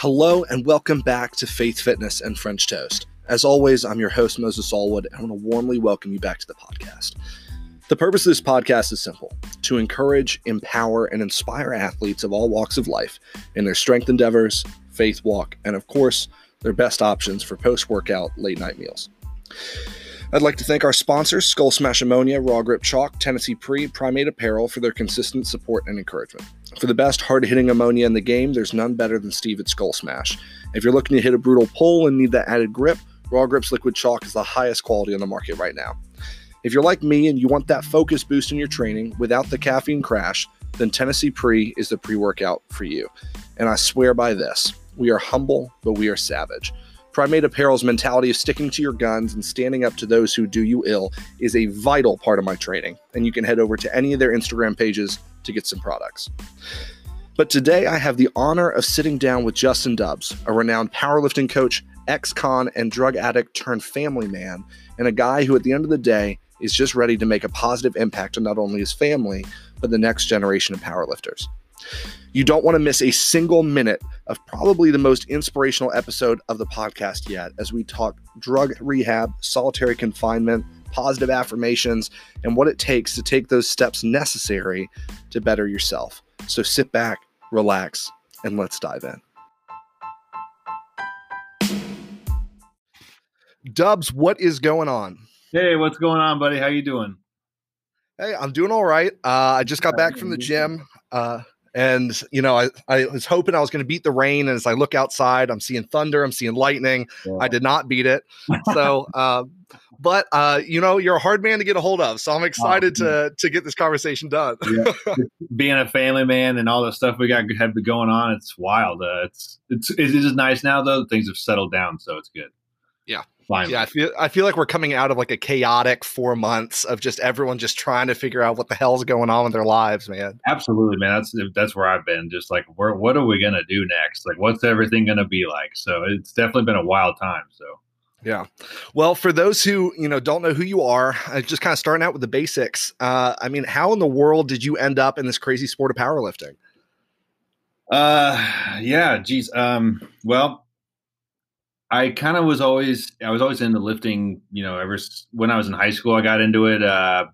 Hello and welcome back to Faith Fitness and French Toast. As always, I'm your host, Moses Allwood, and I want to warmly welcome you back to the podcast. The purpose of this podcast is simple to encourage, empower, and inspire athletes of all walks of life in their strength endeavors, faith walk, and of course, their best options for post workout late night meals. I'd like to thank our sponsors, Skull Smash Ammonia, Raw Grip Chalk, Tennessee Pre, Primate Apparel for their consistent support and encouragement. For the best hard hitting ammonia in the game, there's none better than Steve at Skull Smash. If you're looking to hit a brutal pull and need that added grip, Raw Grips Liquid Chalk is the highest quality on the market right now. If you're like me and you want that focus boost in your training without the caffeine crash, then Tennessee Pre is the pre workout for you. And I swear by this we are humble, but we are savage. Primate Apparel's mentality of sticking to your guns and standing up to those who do you ill is a vital part of my training, and you can head over to any of their Instagram pages to get some products. But today I have the honor of sitting down with Justin Dubs, a renowned powerlifting coach, ex con, and drug addict turned family man, and a guy who, at the end of the day, is just ready to make a positive impact on not only his family, but the next generation of powerlifters. You don't want to miss a single minute of probably the most inspirational episode of the podcast yet as we talk drug rehab, solitary confinement, positive affirmations, and what it takes to take those steps necessary to better yourself. So sit back, relax, and let's dive in. Dubs, what is going on? Hey, what's going on, buddy? How you doing? Hey, I'm doing all right. Uh, I just got back from the gym. Uh, and you know, I, I was hoping I was going to beat the rain. And as I look outside, I'm seeing thunder, I'm seeing lightning. Yeah. I did not beat it. So, uh, but uh, you know, you're a hard man to get a hold of. So I'm excited oh, to to get this conversation done. yeah. Being a family man and all the stuff we got have been going on, it's wild. Uh, it's it's it is nice now though. Things have settled down, so it's good. Yeah. Finally. Yeah, I feel I feel like we're coming out of like a chaotic four months of just everyone just trying to figure out what the hell's going on with their lives, man. Absolutely, man. That's that's where I've been. Just like, where what are we gonna do next? Like, what's everything gonna be like? So it's definitely been a wild time. So yeah. Well, for those who you know don't know who you are, uh, just kind of starting out with the basics. Uh, I mean, how in the world did you end up in this crazy sport of powerlifting? Uh, yeah, geez. Um, well, I kind of was always I was always into lifting. You know, ever when I was in high school, I got into it. Uh,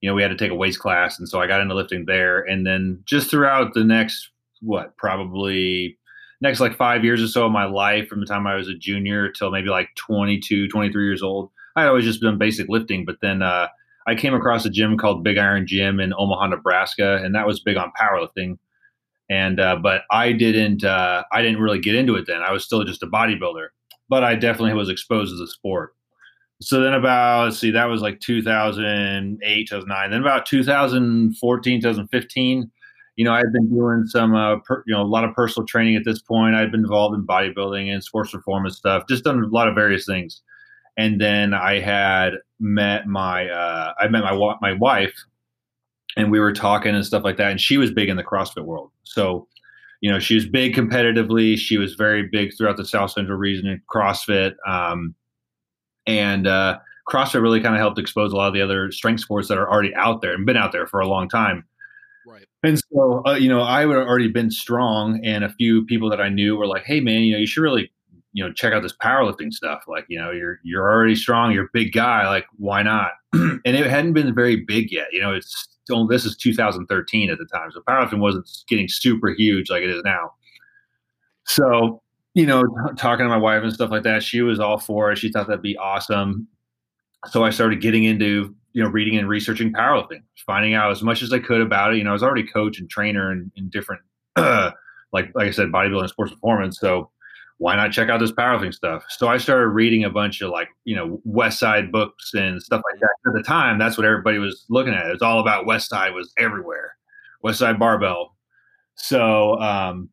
you know, we had to take a weights class, and so I got into lifting there. And then just throughout the next what probably next like five years or so of my life, from the time I was a junior till maybe like 22, 23 years old, I had always just done basic lifting. But then uh, I came across a gym called Big Iron Gym in Omaha, Nebraska, and that was big on powerlifting. And uh, but I didn't uh, I didn't really get into it then. I was still just a bodybuilder but I definitely was exposed to the sport. So then about let's see, that was like 2008, 2009. Then about 2014, 2015, you know, I had been doing some, uh, per, you know, a lot of personal training at this point. I'd been involved in bodybuilding and sports performance stuff, just done a lot of various things. And then I had met my, uh, I met my my wife, and we were talking and stuff like that. And she was big in the CrossFit world, so you know, she was big competitively. She was very big throughout the South Central region in CrossFit. Um, and uh, CrossFit really kind of helped expose a lot of the other strength sports that are already out there and been out there for a long time. Right. And so, uh, you know, I had already been strong, and a few people that I knew were like, "Hey, man, you know, you should really, you know, check out this powerlifting stuff. Like, you know, you're you're already strong, you're a big guy. Like, why not?" and it hadn't been very big yet. You know, it's this is 2013 at the time, so powerlifting wasn't getting super huge like it is now. So you know, t- talking to my wife and stuff like that, she was all for it. She thought that'd be awesome. So I started getting into you know reading and researching powerlifting, finding out as much as I could about it. You know, I was already coach and trainer in, in different like like I said, bodybuilding and sports performance. So why not check out this powerlifting stuff? So I started reading a bunch of like, you know, Westside books and stuff like that. At the time, that's what everybody was looking at. It was all about Westside was everywhere. Westside Barbell. So um,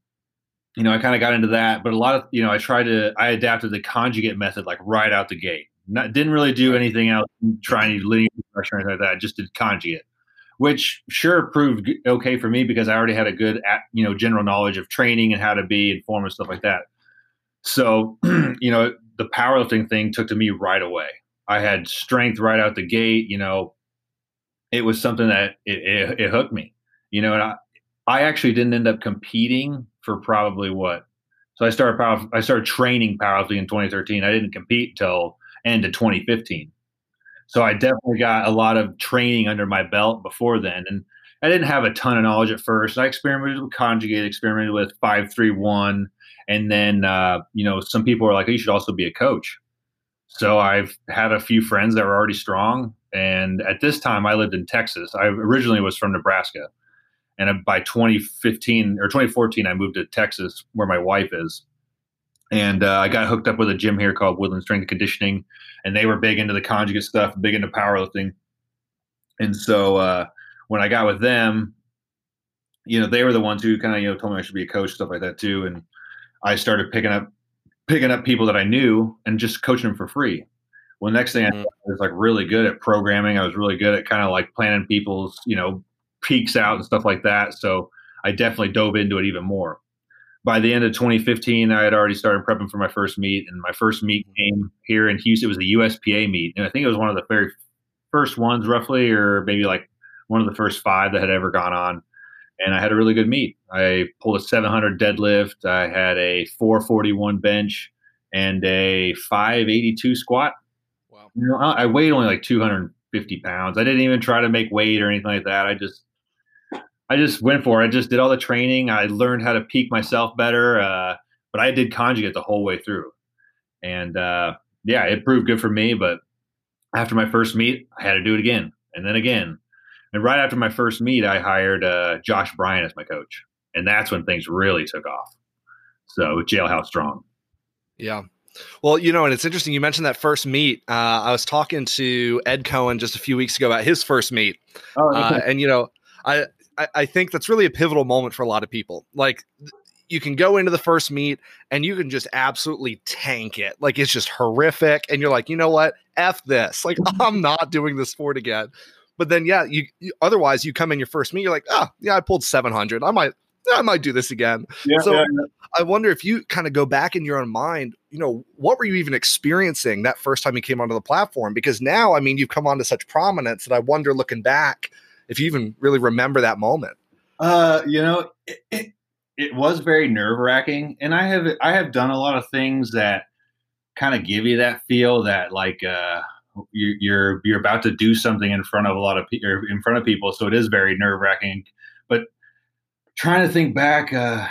you know, I kind of got into that, but a lot of, you know, I tried to I adapted the conjugate method like right out the gate. Not didn't really do anything else trying to linear or anything like that. I Just did conjugate which sure proved okay for me because I already had a good, you know, general knowledge of training and how to be and form and stuff like that. So, you know, the powerlifting thing took to me right away. I had strength right out the gate. You know, it was something that it, it, it hooked me. You know, and I, I actually didn't end up competing for probably what So I started power, I started training powerlifting in 2013. I didn't compete till end of 2015. So I definitely got a lot of training under my belt before then. And I didn't have a ton of knowledge at first. I experimented with conjugate, experimented with 531. And then, uh, you know, some people were like, oh, you should also be a coach. So I've had a few friends that were already strong. And at this time, I lived in Texas. I originally was from Nebraska. And by 2015 or 2014, I moved to Texas where my wife is. And uh, I got hooked up with a gym here called Woodland Strength and Conditioning. And they were big into the conjugate stuff, big into powerlifting. And so uh, when I got with them, you know, they were the ones who kind of, you know, told me I should be a coach, stuff like that too. And I started picking up picking up people that I knew and just coaching them for free. Well, next thing I, mm-hmm. I was like really good at programming. I was really good at kind of like planning people's, you know, peaks out and stuff like that. So I definitely dove into it even more. By the end of 2015, I had already started prepping for my first meet, and my first meet came here in Houston. It was the USPA meet, and I think it was one of the very first ones, roughly, or maybe like one of the first five that had ever gone on. And I had a really good meet. I pulled a 700 deadlift. I had a 441 bench and a 582 squat. Wow. You know, I weighed only like 250 pounds. I didn't even try to make weight or anything like that. I just I just went for it. I just did all the training. I learned how to peak myself better. Uh, but I did conjugate the whole way through. And uh, yeah, it proved good for me. But after my first meet, I had to do it again and then again. And right after my first meet, I hired uh, Josh Bryant as my coach. And that's when things really took off. So, Jailhouse Strong. Yeah. Well, you know, and it's interesting. You mentioned that first meet. Uh, I was talking to Ed Coan just a few weeks ago about his first meet. Oh, okay. uh, and, you know, I, I, I think that's really a pivotal moment for a lot of people. Like you can go into the first meet and you can just absolutely tank it. Like it's just horrific. And you're like, you know what? F this. Like I'm not doing this sport again. But then, yeah, you, you otherwise you come in your first meet, you're like, oh, yeah, I pulled 700. I might, I might do this again. Yeah, so yeah, yeah. I wonder if you kind of go back in your own mind, you know, what were you even experiencing that first time you came onto the platform? Because now, I mean, you've come onto such prominence that I wonder, looking back, if you even really remember that moment. Uh, you know, it, it, it was very nerve wracking, and I have I have done a lot of things that kind of give you that feel that like uh, you're you're about to do something in front of a lot of people in front of people, so it is very nerve wracking. But trying to think back, uh,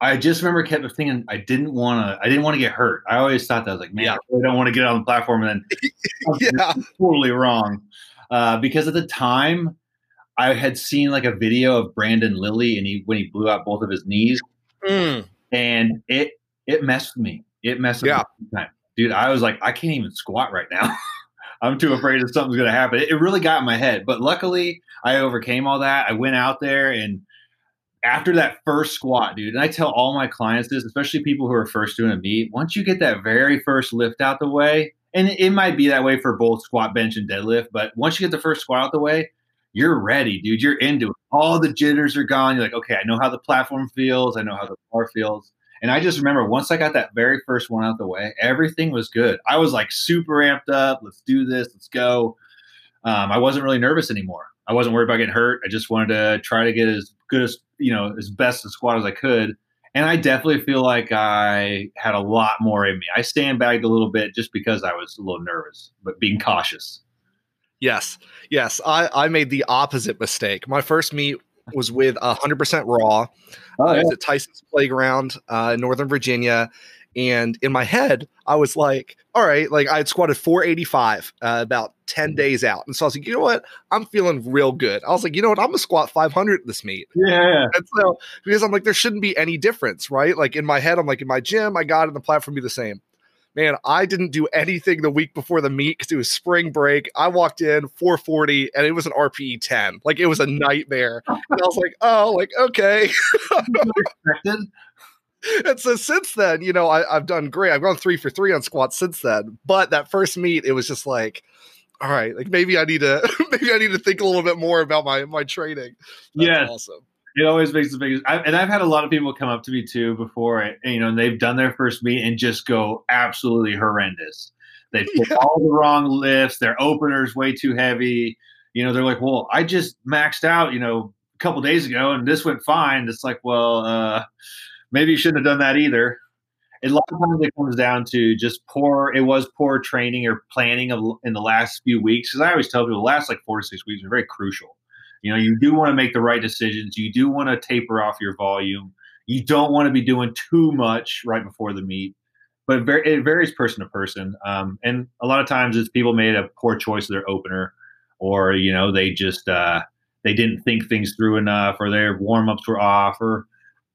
I just remember kept thinking I didn't want to. I didn't want to get hurt. I always thought that I was like, man, yeah. I really don't want to get on the platform and then yeah. totally wrong. Uh, because at the time I had seen like a video of Brandon Lilly and he when he blew out both of his knees, mm. and it it messed me. It messed yeah. me. Dude, I was like, I can't even squat right now. I'm too afraid that something's gonna happen. It, it really got in my head, but luckily I overcame all that. I went out there and after that first squat, dude, and I tell all my clients this, especially people who are first doing a meet, once you get that very first lift out the way, and it might be that way for both squat, bench, and deadlift. But once you get the first squat out the way, you're ready, dude. You're into it. All the jitters are gone. You're like, okay, I know how the platform feels. I know how the bar feels. And I just remember once I got that very first one out the way, everything was good. I was like super amped up. Let's do this. Let's go. Um, I wasn't really nervous anymore. I wasn't worried about getting hurt. I just wanted to try to get as good as you know as best a squat as I could. And I definitely feel like I had a lot more in me. I sandbagged a little bit just because I was a little nervous, but being cautious. Yes. Yes. I, I made the opposite mistake. My first meet was with 100% raw. Oh, yeah. I was at Tyson's Playground uh, in Northern Virginia. And in my head, I was like, all right, like I had squatted 485 uh, about 10 mm. days out. And so I was like, you know what? I'm feeling real good. I was like, you know what? I'm going to squat 500 this meet. Yeah. And so, because I'm like, there shouldn't be any difference, right? Like in my head, I'm like, in my gym, I got it, and the platform be the same. Man, I didn't do anything the week before the meet because it was spring break. I walked in 440 and it was an RPE 10. Like it was a nightmare. and I was like, oh, like, okay. and so since then, you know, I, have done great. I've gone three for three on squats since then. But that first meet, it was just like, all right, like maybe I need to maybe I need to think a little bit more about my my training. yeah, awesome. It always makes the biggest. I, and I've had a lot of people come up to me too before, and, you know, and they've done their first meet and just go absolutely horrendous. They put yeah. all the wrong lifts. Their openers way too heavy. You know, they're like, well, I just maxed out, you know, a couple days ago, and this went fine. It's like, well, uh, maybe you shouldn't have done that either. A lot of times it comes down to just poor. It was poor training or planning of in the last few weeks. Because I always tell people, the last like four to six weeks are very crucial. You know, you do want to make the right decisions. You do want to taper off your volume. You don't want to be doing too much right before the meet. But it varies person to person. Um, and a lot of times it's people made a poor choice of their opener, or you know they just uh, they didn't think things through enough, or their warm ups were off, or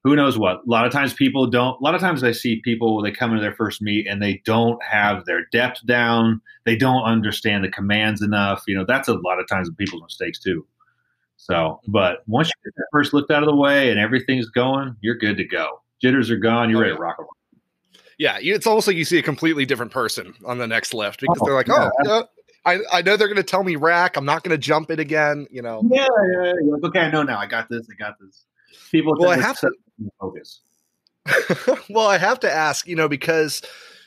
who knows what. A lot of times people don't. A lot of times I see people they come into their first meet and they don't have their depth down. They don't understand the commands enough. You know that's a lot of times people's mistakes too. So, but once you get that first lift out of the way and everything's going, you're good to go. Jitters are gone. You're oh, ready to rock and roll. Yeah, it's almost like you see a completely different person on the next lift because oh, they're like, yeah. oh, uh, I, I know they're going to tell me rack. I'm not going to jump it again. You know. Yeah, yeah, yeah. Okay, I know now. I got this. I got this. People. Well, I have to focus. well, I have to ask. You know, because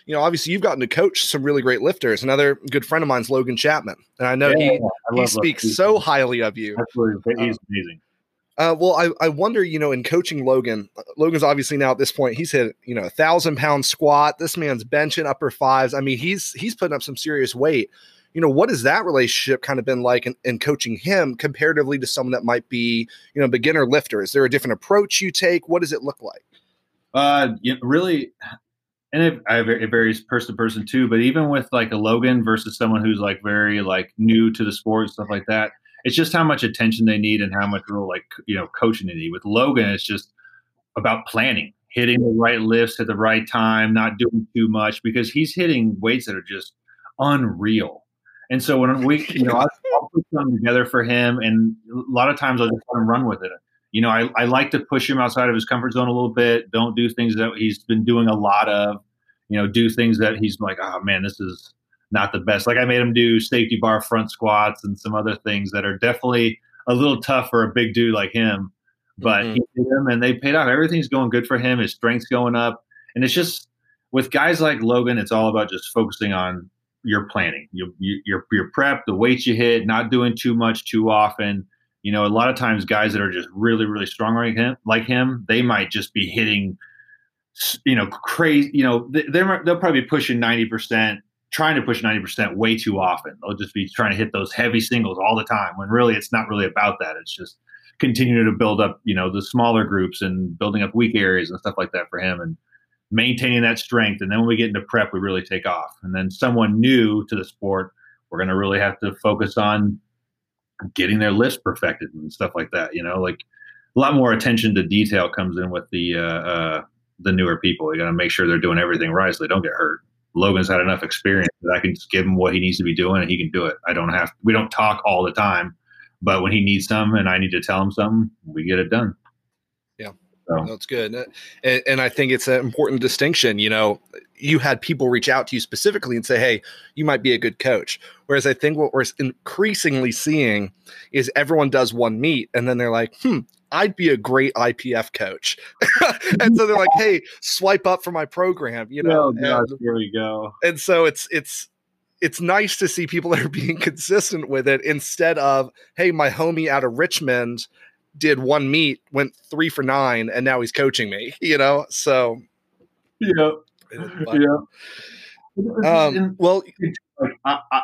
you know, obviously you've gotten to coach some really great lifters. Another good friend of mine's Logan Chapman, and I know yeah, he I he speaks Logan. so highly of you. Absolutely, he's uh, amazing. Uh, well, I, I wonder, you know, in coaching Logan, Logan's obviously now at this point, he's hit, you know, a thousand pound squat. This man's benching upper fives. I mean, he's he's putting up some serious weight. You know, what has that relationship kind of been like in, in coaching him comparatively to someone that might be, you know, beginner lifter? Is there a different approach you take? What does it look like? Uh, you know, really, and it, it varies person to person too. But even with like a Logan versus someone who's like very like new to the sport and stuff like that, it's just how much attention they need and how much real like you know coaching they need. With Logan, it's just about planning, hitting the right lifts at the right time, not doing too much because he's hitting weights that are just unreal. And so when we, you know, I'll, I'll put something together for him, and a lot of times I'll just let him run with it. You know, I, I like to push him outside of his comfort zone a little bit. Don't do things that he's been doing a lot of. You know, do things that he's like, oh man, this is not the best. Like I made him do safety bar front squats and some other things that are definitely a little tough for a big dude like him. But mm-hmm. he did them and they paid off. Everything's going good for him. His strength's going up. And it's just with guys like Logan, it's all about just focusing on your planning, you, you, your your prep, the weights you hit, not doing too much too often. You know, a lot of times guys that are just really really strong like him, like him, they might just be hitting, you know, crazy. You know, they're they'll probably be pushing ninety percent trying to push 90% way too often. They'll just be trying to hit those heavy singles all the time when really it's not really about that. It's just continuing to build up, you know, the smaller groups and building up weak areas and stuff like that for him and maintaining that strength. And then when we get into prep, we really take off. And then someone new to the sport, we're going to really have to focus on getting their lifts perfected and stuff like that. You know, like a lot more attention to detail comes in with the, uh, uh, the newer people. You got to make sure they're doing everything right so they don't get hurt. Logan's had enough experience that I can just give him what he needs to be doing and he can do it. I don't have we don't talk all the time, but when he needs something and I need to tell him something, we get it done. So. That's good. And, and I think it's an important distinction. You know, you had people reach out to you specifically and say, Hey, you might be a good coach. Whereas I think what we're increasingly seeing is everyone does one meet and then they're like, hmm, I'd be a great IPF coach. and so they're like, hey, swipe up for my program, you know. Oh, gosh, and, here we go. And so it's it's it's nice to see people that are being consistent with it instead of, hey, my homie out of Richmond did one meet, went three for nine, and now he's coaching me, you know. So yeah. Yeah. Um, well, I, I,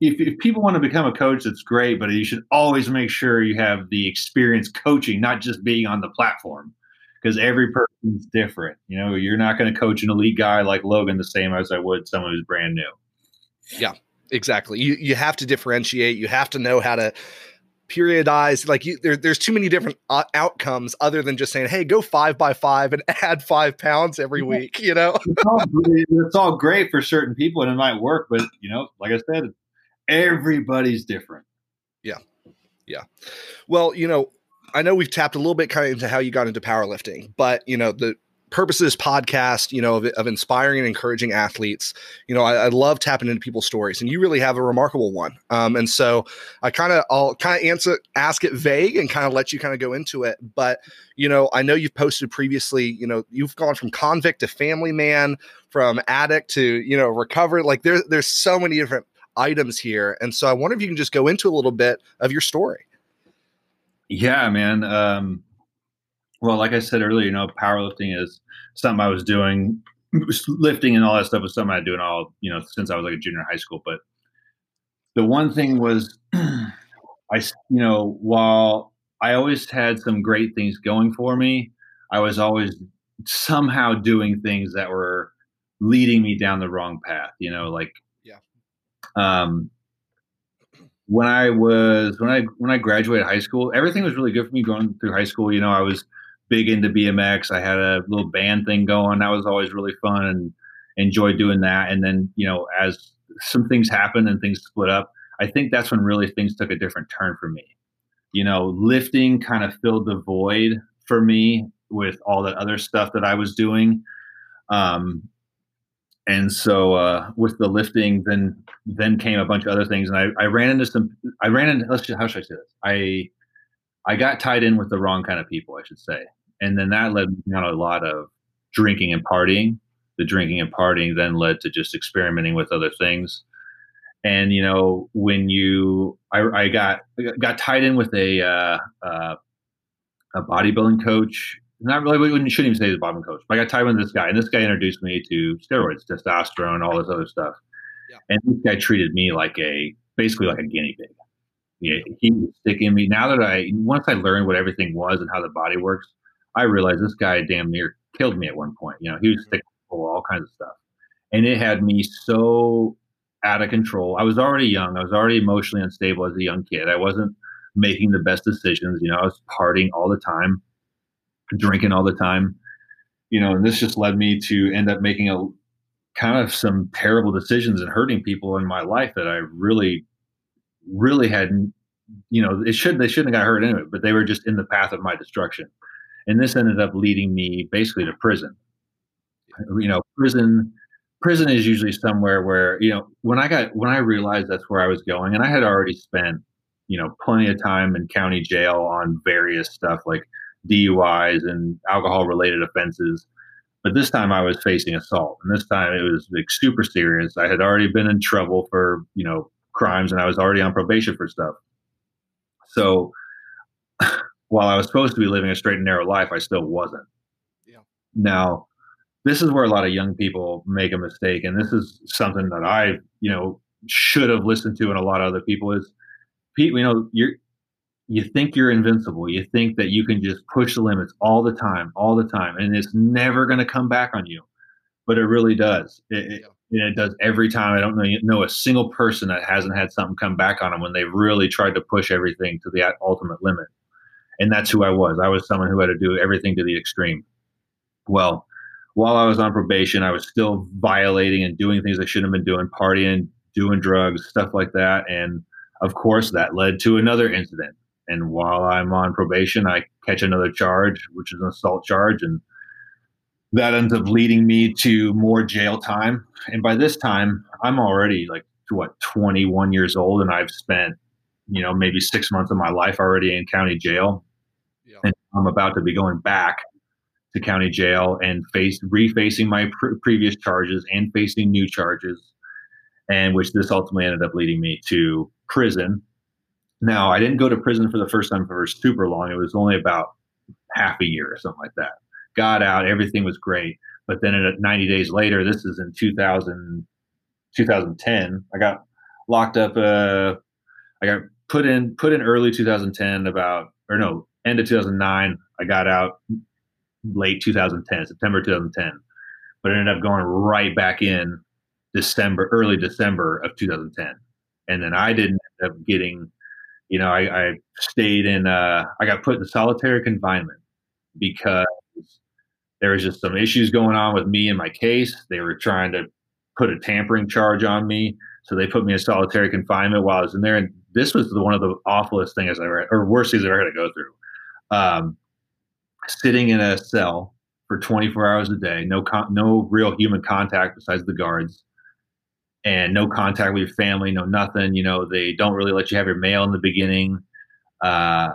if, if people want to become a coach, that's great, but you should always make sure you have the experience coaching, not just being on the platform, because every person's different. You know, you're not going to coach an elite guy like Logan the same as I would someone who's brand new. Yeah, exactly. You you have to differentiate. You have to know how to periodize like you, there, there's too many different uh, outcomes other than just saying hey go five by five and add five pounds every week you know it's, all, it's all great for certain people and it might work but you know like i said everybody's different. Yeah. Yeah. Well, you know, I know we've tapped a little bit kind of into how you got into powerlifting, but you know, the purpose of this podcast, you know, of, of inspiring and encouraging athletes, you know, I, I, love tapping into people's stories, and you really have a remarkable one. Um, and so I kind of, I'll kind of answer, ask it vague, and kind of let you kind of go into it. But you know, I know you've posted previously. You know, you've gone from convict to family man, from addict to you know recovered. Like there's there's so many different items here. And so I wonder if you can just go into a little bit of your story. Yeah, man. Um, Well, like I said earlier, you know, powerlifting is something I was doing, lifting and all that stuff was something I doing all, you know, since I was like a junior in high school. But the one thing was, I, you know, while I always had some great things going for me, I was always somehow doing things that were leading me down the wrong path. You know, like, yeah. Um, when I was when I when I graduated high school, everything was really good for me going through high school. You know, I was big into BMX. I had a little band thing going. That was always really fun and enjoyed doing that. And then, you know, as some things happened and things split up, I think that's when really things took a different turn for me. You know, lifting kind of filled the void for me with all that other stuff that I was doing. Um, and so uh, with the lifting, then then came a bunch of other things, and I, I ran into some. I ran into. Let's just, how should I say this? I I got tied in with the wrong kind of people, I should say, and then that led me down a lot of drinking and partying. The drinking and partying then led to just experimenting with other things. And you know, when you, I, I got got tied in with a uh, uh, a bodybuilding coach not really, we shouldn't even say the a bodybuilding coach, but I got tied with this guy, and this guy introduced me to steroids, testosterone, all this other stuff. Yeah. And this guy treated me like a, basically like a guinea pig. Yeah, he was sticking me. Now that I, once I learned what everything was and how the body works, I realized this guy damn near killed me at one point. You know, he was mm-hmm. sticking all kinds of stuff. And it had me so out of control. I was already young. I was already emotionally unstable as a young kid. I wasn't making the best decisions. You know, I was partying all the time drinking all the time, you know, and this just led me to end up making a kind of some terrible decisions and hurting people in my life that I really, really had, you know, it should they shouldn't have got hurt anyway, but they were just in the path of my destruction, and this ended up leading me basically to prison. You know, prison prison is usually somewhere where you know when i got when i realized that's where i was going and i had already spent you know plenty of time in county jail on various stuff like DUIs and alcohol related offenses. But this time I was facing assault, and this time it was like super serious. I had already been in trouble for you know crimes, and I was already on probation for stuff. So while I was supposed to be living a straight and narrow life, I still wasn't. Yeah. Now, this is where a lot of young people make a mistake, and this is something that I you know should have listened to, and a lot of other people is, Pete. You know, you're you think you're invincible. You think that you can just push the limits all the time, all the time, and it's never going to come back on you. But it really does. It, yeah. it, it, does every time. I don't know, know a single person that hasn't had something come back on them when they really tried to push everything to the ultimate limit. And that's who I was. I was someone who had to do everything to the extreme. Well, while I was on probation, I was still violating and doing things I shouldn't have been doing, partying, doing drugs, stuff like that. And of course, that led to another incident and while I'm on probation, I catch another charge, which is an assault charge, and that ends up leading me to more jail time. And by this time, I'm already like what 21 years old, and I've spent you know maybe six months of my life already in county jail, yeah. and I'm about to be going back to county jail and face refacing my pr- previous charges and facing new charges, and which this ultimately ended up leading me to prison now, I didn't go to prison for the first time for super long. It was only about half a year or something like that. Got out, everything was great. But then at 90 days later, this is in 2000, 2010, I got locked up. Uh, I got put in put in early 2010, about or no, end of 2009. I got out late 2010, September 2010, but ended up going right back in December, early December of 2010, and then I didn't end up getting you know, I, I stayed in, uh, I got put in solitary confinement because there was just some issues going on with me and my case. They were trying to put a tampering charge on me. So they put me in solitary confinement while I was in there. And this was the, one of the awfulest things I ever, or worst things I ever had to go through. Um, sitting in a cell for 24 hours a day, no, con- no real human contact besides the guards and no contact with your family, no nothing. You know, they don't really let you have your mail in the beginning. Uh,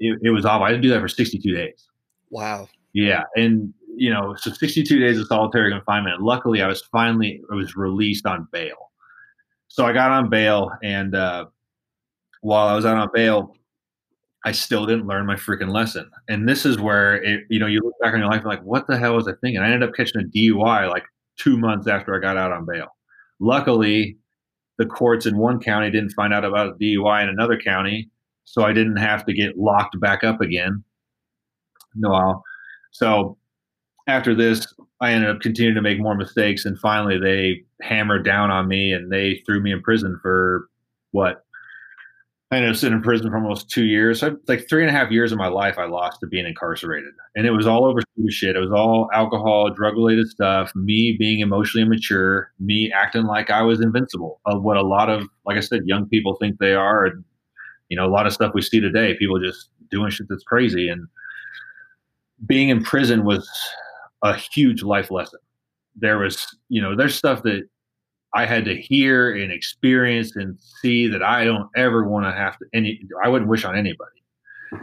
it, it was awful. I didn't do that for 62 days. Wow. Yeah, and you know, so 62 days of solitary confinement. Luckily, I was finally I was released on bail. So I got on bail, and uh, while I was out on bail, I still didn't learn my freaking lesson. And this is where it, you know, you look back on your life like, what the hell was I thinking? I ended up catching a DUI like two months after I got out on bail. Luckily, the courts in one county didn't find out about a DUI in another county, so I didn't have to get locked back up again. No, so after this, I ended up continuing to make more mistakes, and finally they hammered down on me and they threw me in prison for what I ended up sitting in prison for almost two years. So like three and a half years of my life I lost to being incarcerated. And it was all over shit. It was all alcohol, drug related stuff, me being emotionally immature, me acting like I was invincible of what a lot of, like I said, young people think they are. And, you know, a lot of stuff we see today, people just doing shit that's crazy. And being in prison was a huge life lesson. There was, you know, there's stuff that I had to hear and experience and see that I don't ever want to have to any I wouldn't wish on anybody.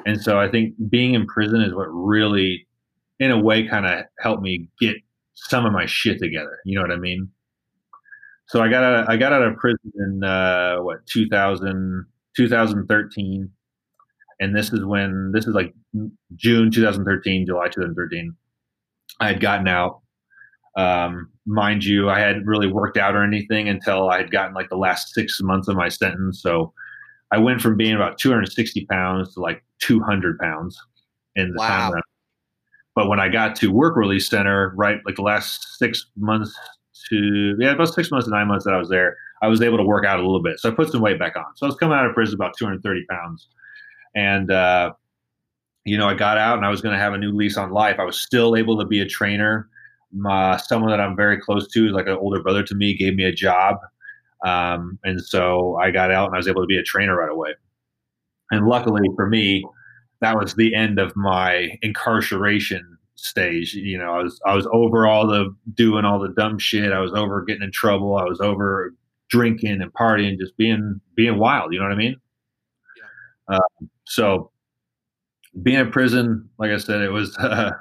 And so I think being in prison is what really in a way kind of helped me get some of my shit together. You know what I mean? So I got out of, I got out of prison in uh, what 2000 2013 and this is when this is like June 2013, July 2013. I had gotten out um, mind you, I hadn't really worked out or anything until I had gotten like the last six months of my sentence. So I went from being about 260 pounds to like 200 pounds in the wow. time. But when I got to work release center, right, like the last six months to yeah, about six months to nine months that I was there, I was able to work out a little bit. So I put some weight back on. So I was coming out of prison about 230 pounds, and uh, you know I got out and I was going to have a new lease on life. I was still able to be a trainer my someone that I'm very close to, like an older brother to me, gave me a job, um, and so I got out and I was able to be a trainer right away. And luckily for me, that was the end of my incarceration stage. You know, I was I was over all the doing all the dumb shit. I was over getting in trouble. I was over drinking and partying, just being being wild. You know what I mean? Yeah. Uh, so being in prison, like I said, it was. Uh,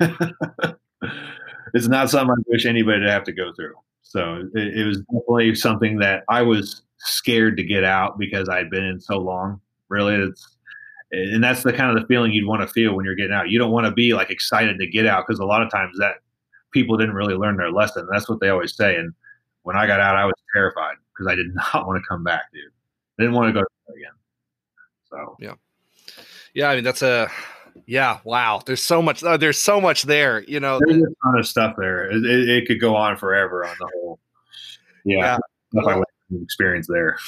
it's not something I wish anybody to have to go through. So it, it, was definitely something that I was scared to get out because I'd been in so long. Really, it's and that's the kind of the feeling you'd want to feel when you're getting out. You don't want to be like excited to get out because a lot of times that people didn't really learn their lesson. That's what they always say. And when I got out, I was terrified because I did not want to come back, dude. I didn't want to go again. So. Yeah, yeah. I mean, that's a yeah wow. There's so much uh, there's so much there you know there's a ton of stuff there. It, it, it could go on forever on the whole. Yeah, yeah. Well, experience there.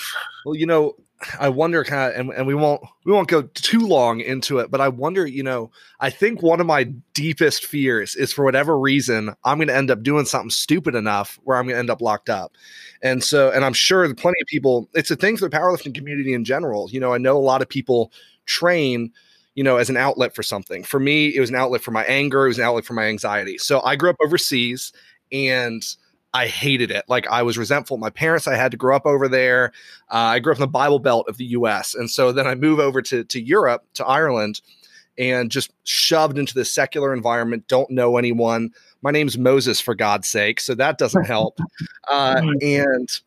Well you know I wonder kind of, and, and we won't we won't go too long into it, but I wonder, you know, I think one of my deepest fears is for whatever reason I'm going to end up doing something stupid enough where I'm going to end up locked up, and so and I'm sure plenty of people. It's a thing for the powerlifting community in general. You know, I know a lot of people train you know, as an outlet for something. For me, it was an outlet for my anger, it was an outlet for my anxiety. So I grew up overseas and I hated it. Like I was resentful. My parents, I had to grow up over there. Uh, I grew up in the Bible Belt of the U.S., and so then I move over to to Europe, to Ireland, and just shoved into this secular environment. Don't know anyone. My name's Moses, for God's sake, so that doesn't help. Uh, and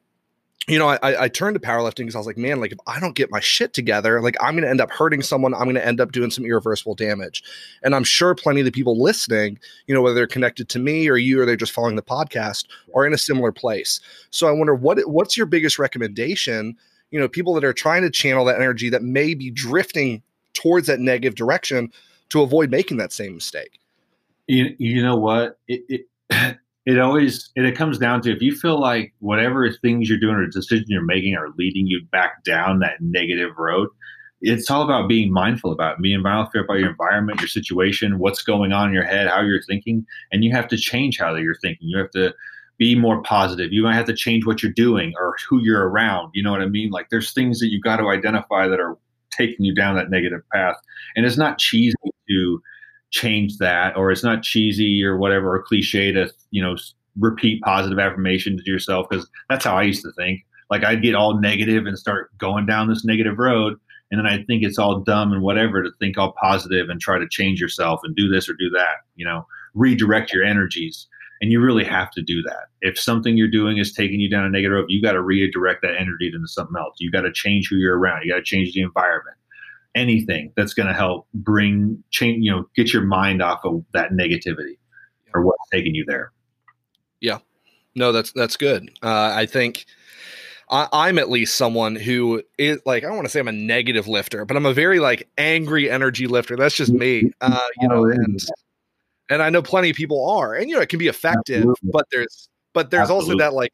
you know, I, I turned to powerlifting because I was like, man, like if I don't get my shit together, like I'm going to end up hurting someone. I'm going to end up doing some irreversible damage. And I'm sure plenty of the people listening, you know, whether they're connected to me or you or they're just following the podcast, are in a similar place. So I wonder what what's your biggest recommendation? You know, people that are trying to channel that energy that may be drifting towards that negative direction to avoid making that same mistake. You, you know what? It, it it always it comes down to if you feel like whatever things you're doing or decision you're making are leading you back down that negative road it's all about being mindful about being mindful about your environment your situation what's going on in your head how you're thinking and you have to change how you're thinking. You have to be more positive. You might have to change what you're doing or who you're around you know what i mean? Like there's things that you've got to identify that are taking you down that negative path. And it's not cheesy to change that or it's not cheesy or whatever or cliche to you know repeat positive affirmations to yourself because that's how i used to think like i'd get all negative and start going down this negative road and then i think it's all dumb and whatever to think all positive and try to change yourself and do this or do that you know redirect your energies And you really have to do that. If something you're doing is taking you down a negative road, you got to redirect that energy into something else. You got to change who you're around. You got to change the environment. Anything that's going to help bring change, you know, get your mind off of that negativity or what's taking you there. Yeah. No, that's that's good. Uh, I think I, am at least someone who is like I don't want to say I'm a negative lifter, but I'm a very like angry energy lifter. That's just me. Uh, you know, and and I know plenty of people are, and you know it can be effective, Absolutely. but there's but there's Absolutely. also that like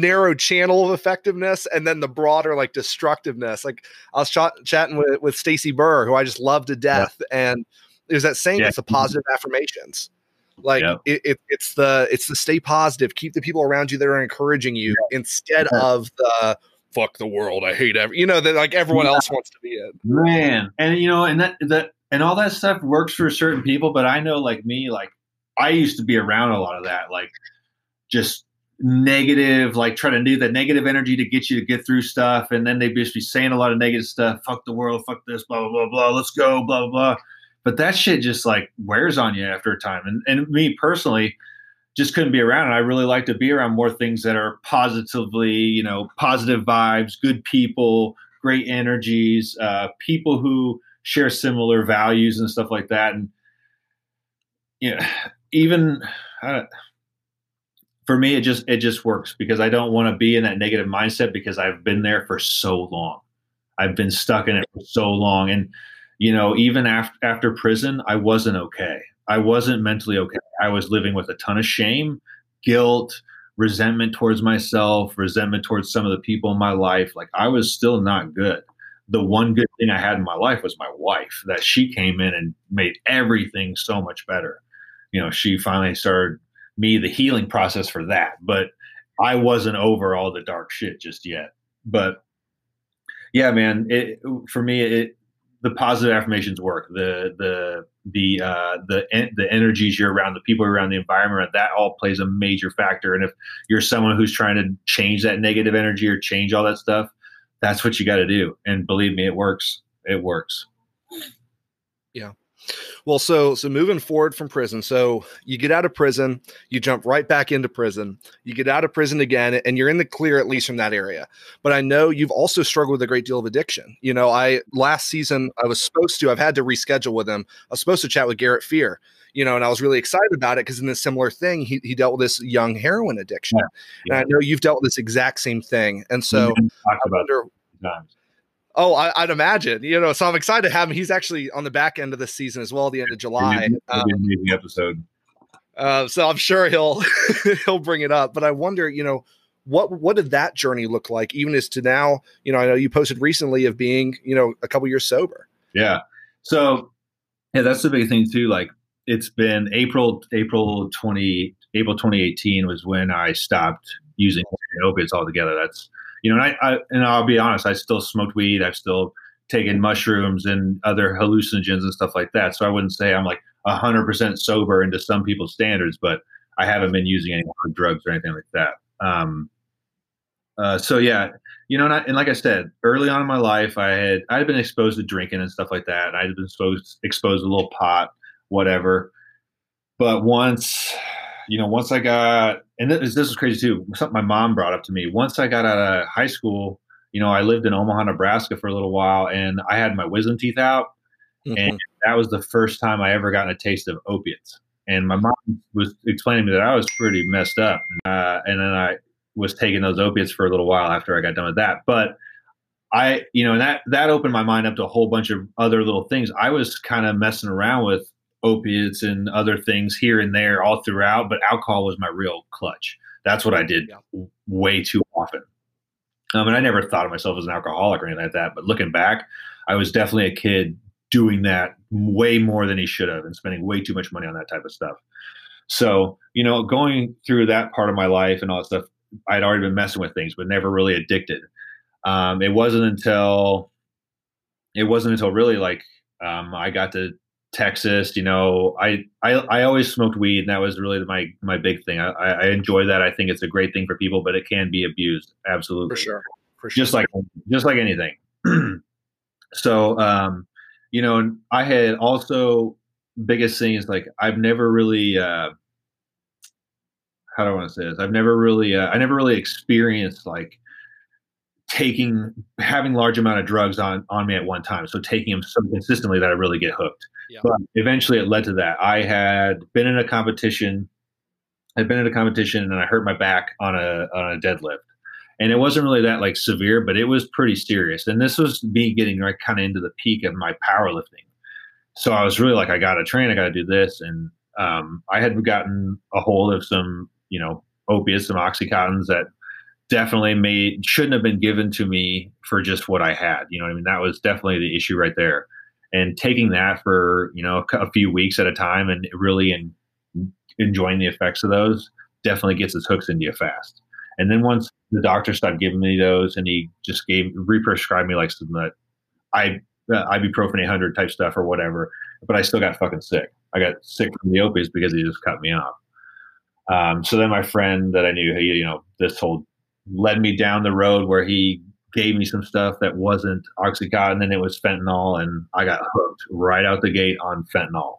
narrow channel of effectiveness and then the broader like destructiveness. Like I was ch- chatting with with Stacy Burr, who I just love to death, yeah. and there's that saying yeah. it's the mm-hmm. positive affirmations. Like yep. it, it, it's the it's the stay positive, keep the people around you that are encouraging you yeah. instead yeah. of the fuck the world, I hate every you know that like everyone yeah. else wants to be in. Man, and you know, and that that and all that stuff works for certain people, but I know like me, like I used to be around a lot of that, like just negative, like trying to do the negative energy to get you to get through stuff, and then they'd just be saying a lot of negative stuff, fuck the world, fuck this, blah blah blah blah, let's go, blah blah blah but that shit just like wears on you after a time. And and me personally, just couldn't be around. And I really like to be around more things that are positively, you know, positive vibes, good people, great energies, uh, people who share similar values and stuff like that. And you know, even uh, for me, it just it just works because I don't want to be in that negative mindset because I've been there for so long. I've been stuck in it for so long, and you know, even after after prison, I wasn't okay. I wasn't mentally okay. I was living with a ton of shame, guilt, resentment towards myself, resentment towards some of the people in my life. Like I was still not good. The one good thing I had in my life was my wife, that she came in and made everything so much better. You know, she finally started me the healing process for that. But I wasn't over all the dark shit just yet. But yeah, man, it for me it the positive affirmations work. The the the uh, the the energies you're around, the people around, the environment, that all plays a major factor. And if you're someone who's trying to change that negative energy or change all that stuff, that's what you got to do. And believe me, it works. It works. Yeah. Well, so so moving forward from prison, so you get out of prison, you jump right back into prison, you get out of prison again, and you're in the clear at least from that area. But I know you've also struggled with a great deal of addiction. You know, I last season I was supposed to, I've had to reschedule with him. I was supposed to chat with Garrett Fear, you know, and I was really excited about it because in a similar thing, he, he dealt with this young heroin addiction. Yeah, yeah. And I know you've dealt with this exact same thing. And so I wonder. Oh, I, would imagine. You know, so I'm excited to have him. He's actually on the back end of the season as well, the end of July. Um, amazing episode. Uh, so I'm sure he'll he'll bring it up. But I wonder, you know, what what did that journey look like, even as to now? You know, I know you posted recently of being, you know, a couple years sober. Yeah. So yeah, that's the big thing too. Like it's been April April twenty April 2018 was when I stopped using opiates altogether. That's you know, and I, I and I'll be honest, I still smoked weed. I've still taken mushrooms and other hallucinogens and stuff like that. So I wouldn't say I'm like hundred percent sober into some people's standards, but I haven't been using any hard drugs or anything like that. Um, uh, so yeah, you know, and, I, and, like I said, early on in my life, I had I had been exposed to drinking and stuff like that. I had been exposed exposed to a little pot, whatever. But once you know, once I got, and this, this was crazy too. Something my mom brought up to me. Once I got out of high school, you know, I lived in Omaha, Nebraska for a little while, and I had my wisdom teeth out, mm-hmm. and that was the first time I ever gotten a taste of opiates. And my mom was explaining to me that I was pretty messed up, uh, and then I was taking those opiates for a little while after I got done with that. But I, you know, and that that opened my mind up to a whole bunch of other little things. I was kind of messing around with opiates and other things here and there all throughout, but alcohol was my real clutch. That's what I did yeah. way too often. Um, and I never thought of myself as an alcoholic or anything like that. But looking back, I was definitely a kid doing that way more than he should have and spending way too much money on that type of stuff. So, you know, going through that part of my life and all that stuff, I'd already been messing with things, but never really addicted. Um, it wasn't until it wasn't until really like um, I got to Texas, you know, I, I I always smoked weed, and that was really my my big thing. I, I enjoy that. I think it's a great thing for people, but it can be abused. Absolutely, for sure, for sure. Just like just like anything. so, um, you know, I had also biggest thing is like I've never really. Uh, how do I want to say this? I've never really, uh, I never really experienced like taking having large amount of drugs on on me at one time. So taking them so consistently that I really get hooked. Yeah. But eventually, it led to that. I had been in a competition. I'd been in a competition and I hurt my back on a on a deadlift and it wasn't really that like severe, but it was pretty serious. And this was me getting right kind of into the peak of my powerlifting. So I was really like, I got to train, I got to do this, and um, I had gotten a hold of some, you know, opiates, some oxycontins that definitely made shouldn't have been given to me for just what I had. You know, I mean, that was definitely the issue right there. And taking that for you know a few weeks at a time and really in, enjoying the effects of those definitely gets its hooks into you fast. And then once the doctor stopped giving me those, and he just gave re-prescribed me like some that I uh, ibuprofen 800 type stuff or whatever. But I still got fucking sick. I got sick from the opiates because he just cut me off. Um, so then my friend that I knew, he, you know, this whole led me down the road where he gave me some stuff that wasn't oxycontin and it was fentanyl, and I got hooked right out the gate on fentanyl.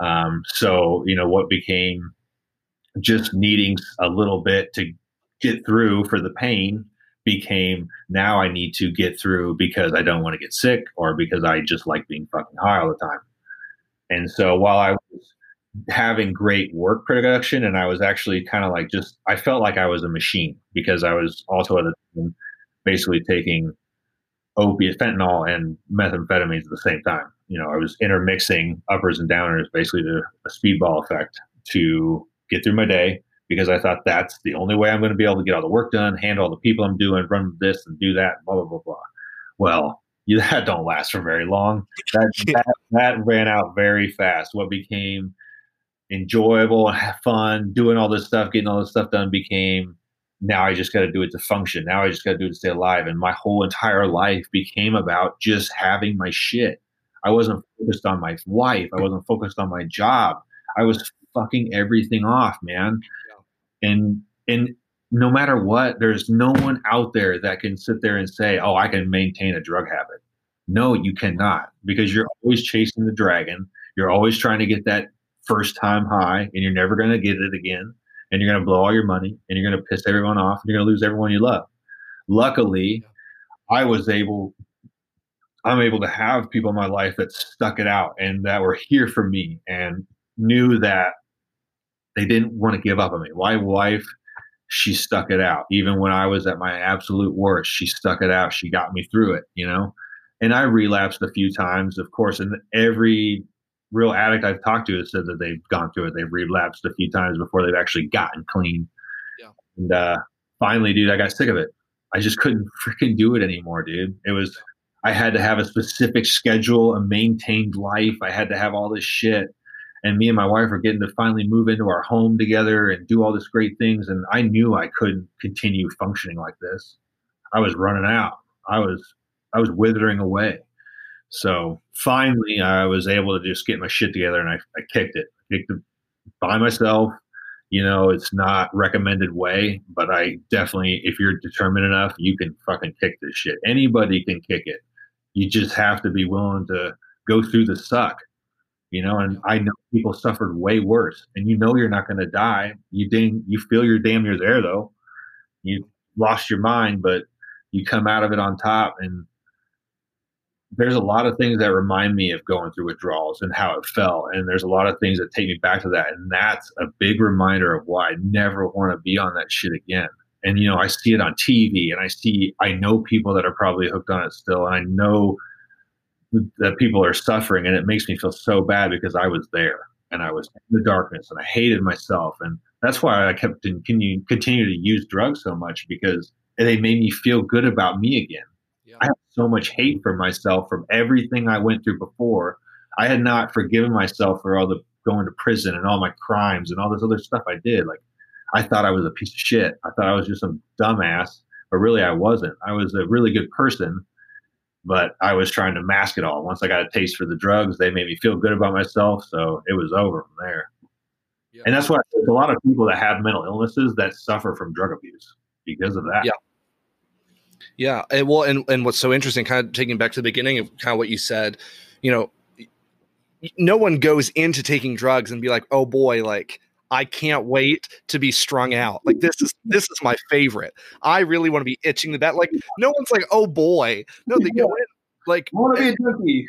Um, so you know what became just needing a little bit to get through for the pain became now I need to get through because I don't want to get sick or because I just like being fucking high all the time. And so while I was having great work production and I was actually kind of like just I felt like I was a machine because I was also at the time basically taking opiate fentanyl and methamphetamines at the same time. You know, I was intermixing uppers and downers basically to a speedball effect to get through my day because I thought that's the only way I'm going to be able to get all the work done, handle all the people I'm doing, run this and do that, blah blah blah blah. Well, you, that don't last for very long. That, that, that ran out very fast. What became enjoyable and fun, doing all this stuff, getting all this stuff done, became now I just got to do it to function. Now I just got to do it to stay alive. And my whole entire life became about just having my shit. I wasn't focused on my wife. I wasn't focused on my job. I was fucking everything off, man and and no matter what there's no one out there that can sit there and say oh i can maintain a drug habit no you cannot because you're always chasing the dragon you're always trying to get that first time high and you're never going to get it again and you're going to blow all your money and you're going to piss everyone off and you're going to lose everyone you love luckily i was able i'm able to have people in my life that stuck it out and that were here for me and knew that they didn't want to give up on me. My wife, she stuck it out. Even when I was at my absolute worst, she stuck it out. She got me through it, you know? And I relapsed a few times, of course, and every real addict I've talked to has said that they've gone through it. They've relapsed a few times before they've actually gotten clean. Yeah. And uh, finally, dude, I got sick of it. I just couldn't freaking do it anymore, dude. It was, I had to have a specific schedule, a maintained life. I had to have all this shit and me and my wife are getting to finally move into our home together and do all this great things and i knew i couldn't continue functioning like this i was running out i was i was withering away so finally i was able to just get my shit together and i, I kicked it. Kicked it by myself. You know it's not recommended way but i definitely if you're determined enough you can fucking kick this shit. Anybody can kick it. You just have to be willing to go through the suck you know and i know people suffered way worse. And you know you're not going to die. You dang you feel you're damn near there though. You lost your mind but you come out of it on top and there's a lot of things that remind me of going through withdrawals and how it felt and there's a lot of things that take me back to that and that's a big reminder of why i never want to be on that shit again and you know i see it on tv and i see i know people that are probably hooked on it still and i know that people are suffering and it makes me feel so bad because I was there and I was in the darkness and I hated myself and that's why I kept continue continue to use drugs so much because they made me feel good about me again. I have so much hate for myself from everything I went through before. I had not forgiven myself for all the going to prison and all my crimes and all this other stuff I did. Like I thought I was a piece of shit. I thought I was just some dumbass, but really I wasn't. I was a really good person but I was trying to mask it all. Once I got a taste for the drugs, they made me feel good about myself. So it was over from there. And that's why there's a lot of people that have mental illnesses that suffer from drug abuse because of that. Yeah. Yeah. And well, and, and what's so interesting, kind of taking back to the beginning of kind of what you said, you know, no one goes into taking drugs and be like, oh boy, like I can't wait to be strung out. Like this is this is my favorite. I really want to be itching the bat. Like no one's like, oh boy. No, they go in like I want to be a junkie.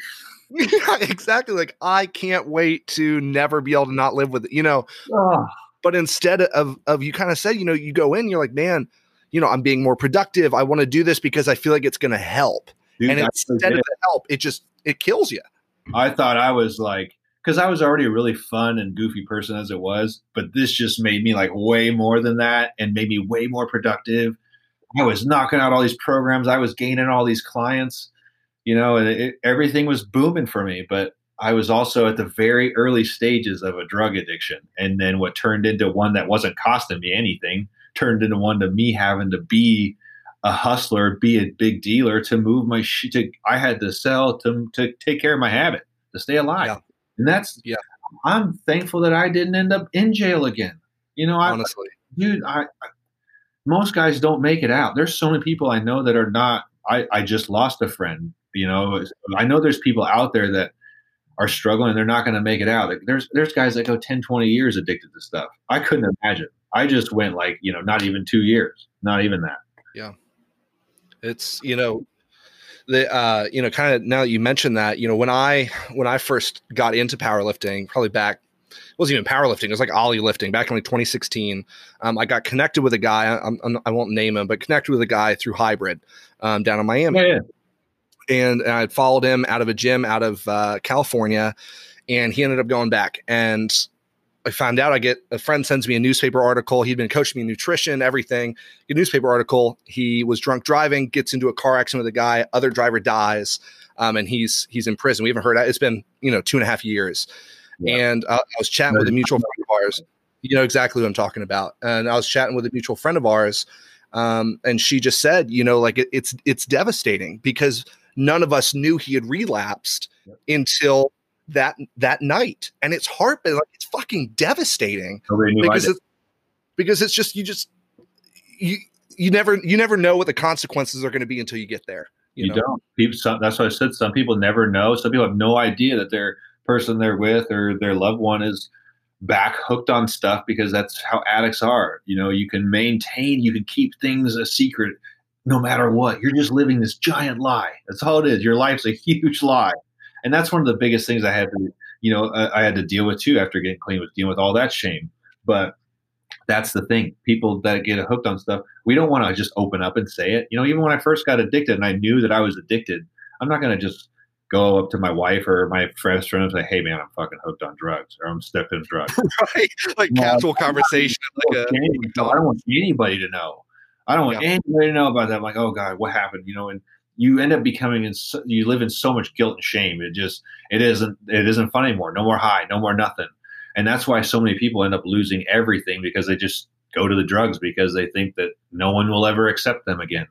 yeah, exactly. Like I can't wait to never be able to not live with it, you know. Oh, But instead of of you kind of said, you know, you go in, you're like, man, you know, I'm being more productive. I want to do this because I feel like it's going to help. dude, and instead of the help, it just it kills you. I thought I was like, because I was already a really fun and goofy person as it was, but this just made me like way more than that and made me way more productive. I was knocking out all these programs. I was gaining all these clients, you know, and it, everything was booming for me. But I was also at the very early stages of a drug addiction. And then what turned into one that wasn't costing me anything turned into one to me having to be a hustler, be a big dealer to move my shit. To, I had to sell to, to take care of my habit to stay alive. Yeah. And that's, Yeah. I'm thankful that I didn't end up in jail again. You know, I, Honestly, dude, I, I most guys don't make it out. There's so many people I know that are not. I, I just lost a friend. You know, I know there's people out there that are struggling. They're not going to make it out. There's there's guys that go 10, 20 years addicted to stuff. I couldn't imagine. I just went like you know, not even two years, not even that. Yeah. It's you know the uh you know kind of now that you mentioned that you know when i when i first got into powerlifting probably back it wasn't even powerlifting it was like oly lifting back in like 2016 um, i got connected with a guy I, I'm, i won't name him but connected with a guy through hybrid um, down in miami Yeah, yeah. and, and I followed him out of a gym out of uh, California, and he ended up going back. And I found out I get a friend sends me a newspaper article. He'd been coaching me in nutrition, everything. A newspaper article. He was drunk driving, gets into a car accident with a guy. Other driver dies, um, and he's he's in prison. We haven't heard. It's been you know two and a half years. Yeah. And uh, I was chatting with a mutual friend of ours. You know exactly what I'm talking about. And I was chatting with a mutual friend of ours, um, and she just said, you know, like it, it's it's devastating because none of us knew he had relapsed Yep. until that that night, and it's heart like it's fucking devastating Nobody knew I because it's because it's just you just you you never you never know what the consequences are going to be until you get there. You, You, know? don't. People. Some, that's why I said some people never know. Some people have no idea that their person they're with or their loved one is back hooked on stuff because that's how addicts are. You know, you can maintain, you can keep things a secret no matter what. You're just living this giant lie. That's all it is. Your life's a huge lie, and that's one of the biggest things I had to, you know, I, I had to deal with too after getting clean with dealing with all that shame. But that's the thing. People that get hooked on stuff, we don't want to just open up and say it. You know, even when I first got addicted and I knew that I was addicted, I'm not going to just go up to my wife or my friend's friend and say, "Hey, man, I'm fucking hooked on drugs," or "I'm stepping drugs." right? Like No, casual conversation. I Like a, I don't want anybody to know. I don't want Yeah. anybody to know about that. I'm like, oh god, what happened? You know, and you end up becoming in. So, you live in so much guilt and shame. It just it isn't it isn't fun anymore. No more high. No more nothing. And that's why so many people end up losing everything because they just go to the drugs because they think that no one will ever accept them again.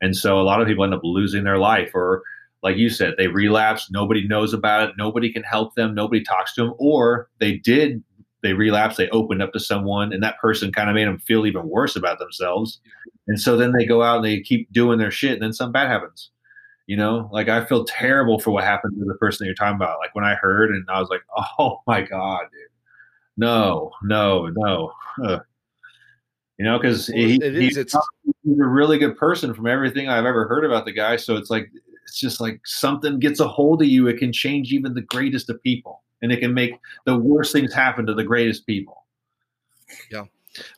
And so a lot of people end up losing their life or like you said, they relapse, nobody knows about it, nobody can help them, nobody talks to them, or they did they relapse, they opened up to someone, and that person kind of made them feel even worse about themselves. And so then they go out and they keep doing their shit, and then something bad happens. You know, like I feel terrible for what happened to the person that you're talking about. Like when I heard, and I was like, oh my God, dude. No, no, no. Ugh. You know, because Well, he, it is. he's, It's he's a really good person from everything I've ever heard about the guy. So it's like, it's just like something gets a hold of you. It can change even the greatest of people, and it can make the worst things happen to the greatest people. Yeah.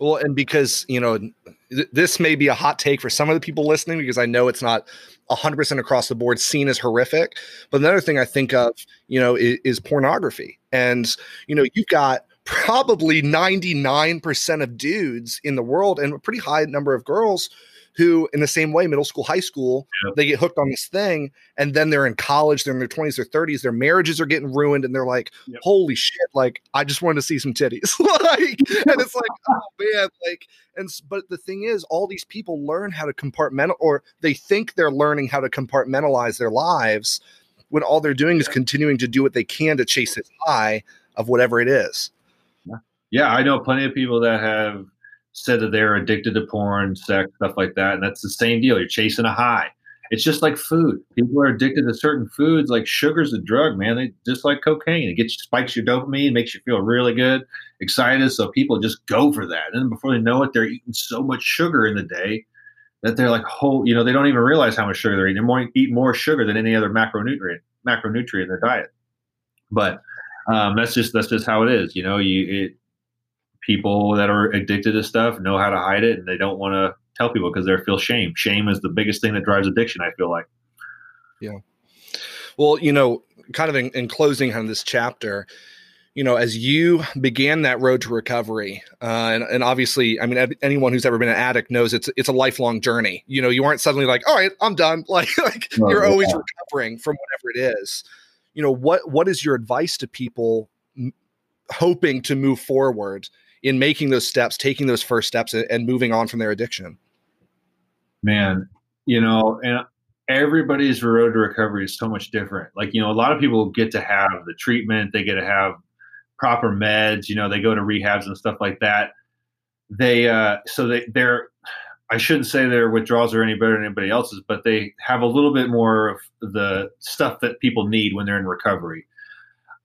Well, and because you know, th- this may be a hot take for some of the people listening, because I know it's not hundred percent across the board seen as horrific. But another thing I think of, you know, is, is pornography, and you know, you've got probably ninety nine percent of dudes in the world, and a pretty high number of girls who, in the same way, middle school, high school, Yep. they get hooked on this thing, and then they're in college, they're in their twenties or thirties, their marriages are getting ruined, and they're like, Yep. holy shit like i just wanted to see some titties like and it's like oh man like and but the thing is all these people learn how to compartmental or they think they're learning how to compartmentalize their lives when all they're doing is continuing to do what they can to chase this high of whatever it is Yeah, I know plenty of people that have said that they're addicted to porn, sex, stuff like that, and that's the same deal. You're chasing a high, it's just like food. People are addicted to certain foods. Like sugar's a drug, man. They just like cocaine. It gets spikes your dopamine, makes you feel really good, excited. So people just go for that. And before they know it, they're eating so much sugar in the day that they're like, whole, you know, they don't even realize how much sugar they're eating. They're more, eat more sugar than any other macronutrient macronutrient in their diet. But um, that's just that's just how it is. You know, you it, people that are addicted to stuff know how to hide it, and they don't want to tell people because they feel shame. Shame is the biggest thing that drives addiction. I feel like. Yeah. Well, you know, kind of in, in closing on this chapter, you know, as you began that road to recovery, uh, and, and obviously, I mean, anyone who's ever been an addict knows it's it's a lifelong journey. You know, you aren't suddenly like, all right, I'm done. Like, like oh, you're always recovering from whatever it is. You know, what what is your advice to people m- hoping to move forward in making those steps, taking those first steps, and, moving on from their addiction? Man, you know, and everybody's road to recovery is so much different. Like, you know, a lot of people get to have the treatment, they get to have proper meds, you know, they go to rehabs and stuff like that. They, uh, so they, they're, I shouldn't say their withdrawals are any better than anybody else's, but they have a little bit more of the stuff that people need when they're in recovery.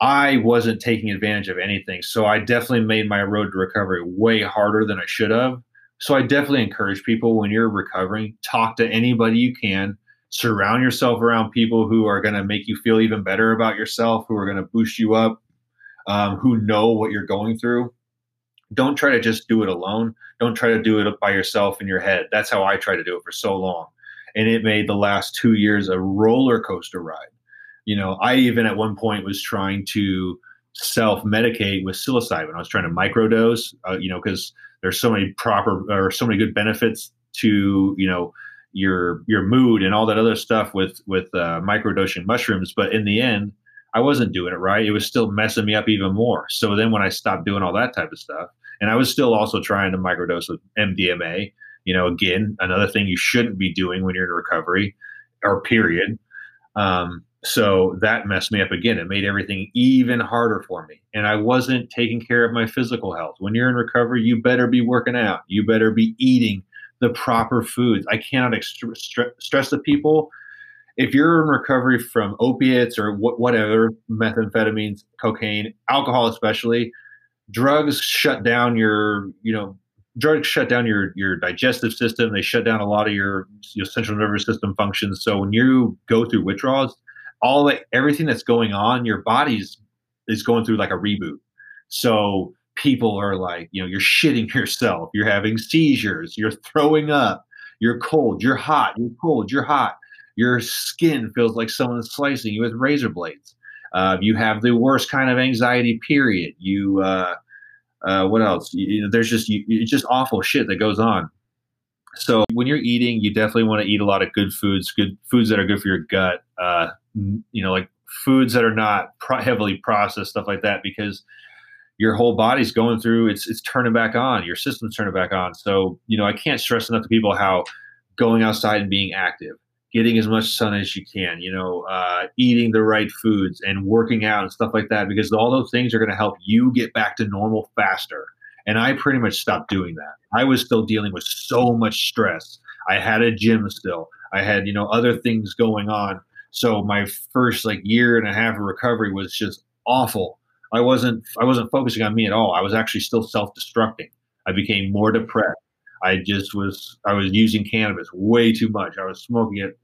I wasn't taking advantage of anything. So I definitely made my road to recovery way harder than I should have. So I definitely encourage people when you're recovering, talk to anybody you can. Surround yourself around people who are going to make you feel even better about yourself, who are going to boost you up, um, who know what you're going through. Don't try to just do it alone. Don't try to do it by yourself in your head. That's how I tried to do it for so long. And it made the last two years a roller coaster ride. You know, I even at one point was trying to self medicate with psilocybin. I was trying to microdose, uh, you know, because there's so many proper or so many good benefits to, you know, your your mood and all that other stuff with with uh, microdosing mushrooms. But in the end, I wasn't doing it right. It was still messing me up even more. So then when I stopped doing all that type of stuff, and I was still also trying to microdose with MDMA, you know, again, another thing you shouldn't be doing when you're in recovery or period. Um, so that messed me up again. It made everything even harder for me. And I wasn't taking care of my physical health. When you're in recovery, you better be working out. You better be eating the proper foods. I cannot stress to people if you're in recovery from opiates or wh- whatever, methamphetamines, cocaine, alcohol, especially, drugs shut down your, you know, drugs shut down your your digestive system. They shut down a lot of your your central nervous system functions. So when you go through withdrawals, all that everything that's going on, your body's is going through like a reboot. So people are like, you know, you're shitting yourself, you're having seizures, you're throwing up, you're cold, you're hot, you're cold, you're hot your skin feels like someone's slicing you with razor blades. Uh, you have the worst kind of anxiety. Period. You, uh, uh, what else? You, you know, there's just you, it's just awful shit that goes on. So when you're eating, you definitely want to eat a lot of good foods, good foods that are good for your gut. You know, like foods that are not pro- heavily processed, stuff like that, because your whole body's going through it's it's turning back on. Your system's turning back on. So you know, I can't stress enough to people how going outside and being active getting as much sun as you can, you know, uh, eating the right foods and working out and stuff like that, because all those things are going to help you get back to normal faster. And I pretty much stopped doing that. I was still dealing with so much stress. I had a gym still. I had, you know, other things going on. So my first like year and a half of recovery was just awful. I wasn't I wasn't focusing on me at all. I was actually still self-destructing. I became more depressed. I just was I was using cannabis way too much. I was smoking it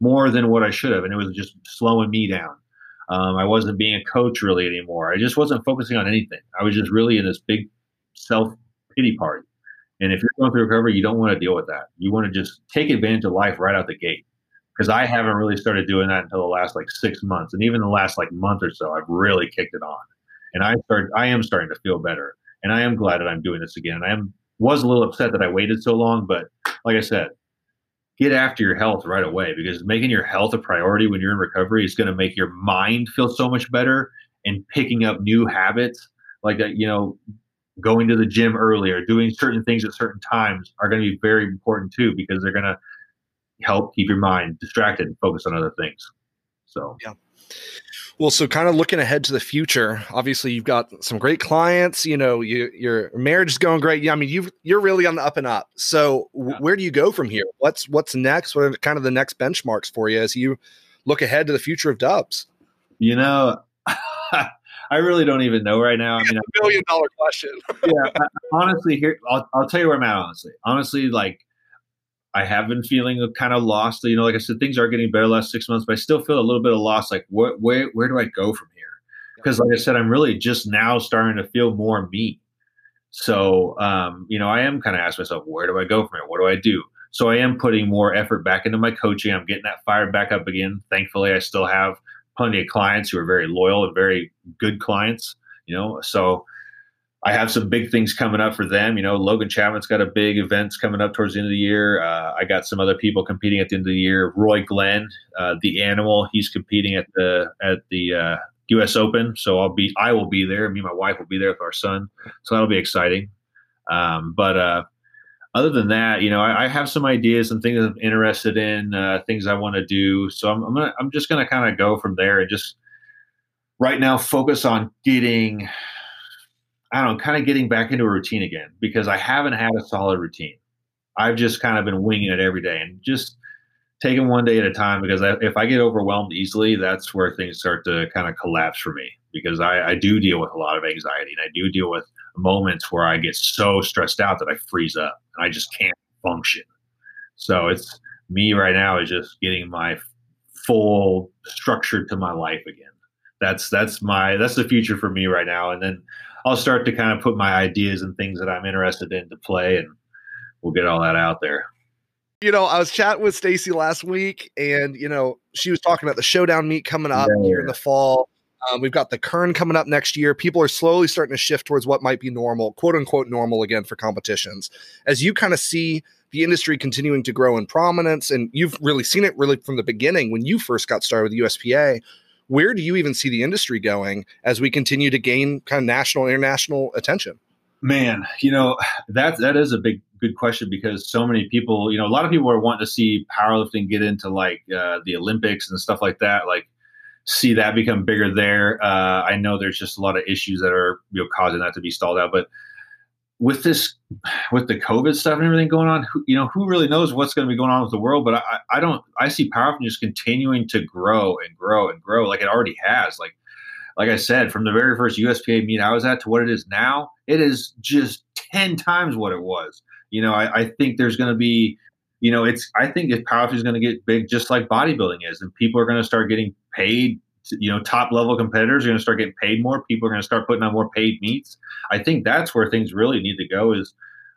more than what I should have, and it was just slowing me down. Um, I wasn't being a coach really anymore. I just wasn't focusing on anything. I was just really in this big self pity party. And if you're going through recovery, you don't want to deal with that. You want to just take advantage of life right out the gate. Because I haven't really started doing that until the last like six months, and even the last like month or so, I've really kicked it on. And I started, I am starting to feel better, and I am glad that I'm doing this again. I am was a little upset that I waited so long, but like I said, get after your health right away because making your health a priority when you're in recovery is going to make your mind feel so much better and picking up new habits like that you know going to the gym earlier doing certain things at certain times are going to be very important too because they're going to help keep your mind distracted and focus on other things so yeah Well, so kind of looking ahead to the future, obviously you've got some great clients. You know, you, your marriage is going great. Yeah, I mean, you you're really on the up and up. So, w- where do you go from here? What's what's next? What are kind of the next benchmarks for you as you look ahead to the future of Dubs? You know, I really don't even know right now. I mean, a million dollar question. yeah, honestly, here I'll, I'll tell you where I'm at. Honestly, honestly, like I have been feeling kind of lost. You know, like I said, things are getting better last six months, but I still feel a little bit of loss. Like, what, where, where do I go from here? Because, like I said, I'm really just now starting to feel more me. So, um, you know, I am kind of asking myself, where do I go from here? What do I do? So, I am putting more effort back into my coaching. I'm getting that fired back up again. Thankfully, I still have plenty of clients who are very loyal and very good clients. You know, so I have some big things coming up for them. You know, Logan Chapman's got a big events coming up towards the end of the year. Uh, I got some other people competing at the end of the year. Roy Glenn, uh, the animal, he's competing at the at the uh, U.S. Open. So I'll be I will be there. Me and my wife will be there with our son. So that'll be exciting. Um, but uh, other than that, you know, I, I, have some ideas and things I'm interested in, uh, things I want to do. So I'm I'm, gonna, I'm just gonna kind of go from there and just right now focus on getting I don't know, kind of getting back into a routine again because I haven't had a solid routine. I've just kind of been winging it every day and just taking one day at a time because I, if I get overwhelmed easily, that's where things start to kind of collapse for me because I, I do deal with a lot of anxiety and I do deal with moments where I get so stressed out that I freeze up and I just can't function. So it's me right now is just getting my full structure to my life again. That's that's my that's the future for me right now. And then I'll start to kind of put my ideas and things that I'm interested in to play, and we'll get all that out there. You know, I was chatting with Stacy last week, and you know, she was talking about the showdown meet coming up yeah. here in the fall. Um, we've got the Kern coming up next year. People are slowly starting to shift towards what might be normal, quote unquote normal again for competitions. As you kind of see the industry continuing to grow in prominence, and you've really seen it really from the beginning when you first got started with USPA where do you even see the industry going as we continue to gain kind of national international attention? Man you know that that is a big good question because so many people you know a lot of people are wanting to see powerlifting get into like uh, the olympics and stuff like that like see that become bigger there. Uh, i know there's just a lot of issues that are you know causing that to be stalled out but with this with the covid stuff and everything going on who, you know who really knows what's going to be going on with the world but I, I don't i see powerlifting just continuing to grow and grow and grow like it already has. Like like i said from the very first uspa meet i was at to what it is now it is just 10 times what it was. You know i, I think there's going to be you know it's i think if powerlifting is going to get big just like bodybuilding is and people are going to start getting paid you know top level competitors are going to start getting paid more. People are going to start putting on more paid meets i think that's where things really need to go is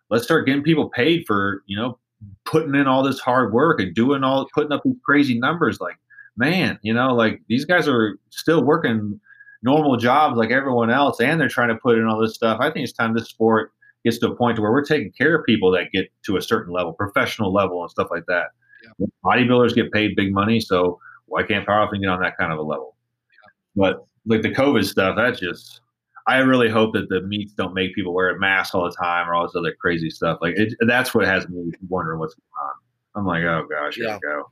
let's start getting people paid for you know putting in all this hard work and doing all putting up these crazy numbers. Like man you know like these guys are still working normal jobs like everyone else and they're trying to put in all this stuff. I think it's time this sport gets to a point where we're taking care of people that get to a certain level professional level and stuff like that. Yeah. bodybuilders get paid big money so why can't powerlifting get on that kind of a level but like the COVID stuff, that's just I really hope that the meets don't make people wear a mask all the time or all this other crazy stuff. Like it, that's what has me wondering what's going on. I'm like, oh gosh, here yeah. we go.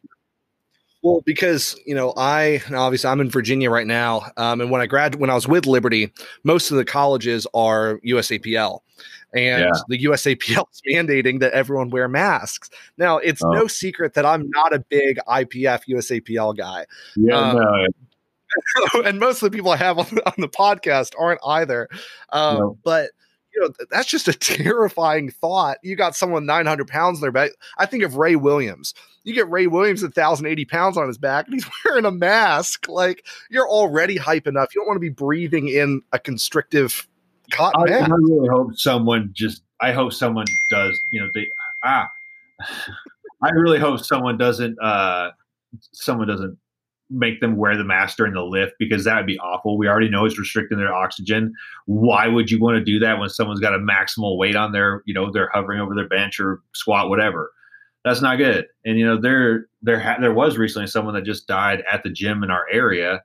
Well, because you know, I obviously I'm in Virginia right now, um, and when I grad when I was with Liberty, most of the colleges are USAPL, and yeah. the USAPL is mandating that everyone wear masks. Now, it's oh. no secret that I'm not a big IPF USAPL guy. Yeah, um, no, and most of the people I have on, on the podcast aren't either. Um, no. But you know, that's just a terrifying thought. You got someone 900 pounds in their back. I think of Ray Williams. You get Ray Williams at 1,080 pounds on his back, and he's wearing a mask. Like you're already hype enough. You don't want to be breathing in a constrictive cotton I, I really hope someone just. I hope someone does. You know, they ah. I really hope someone doesn't. uh Someone doesn't make them wear the mask during the lift because that would be awful. We already know it's restricting their oxygen. Why would you want to do that when someone's got a maximal weight on their, you know, they're hovering over their bench or squat, whatever? That's not good. And you know, there there ha- there was recently someone that just died at the gym in our area,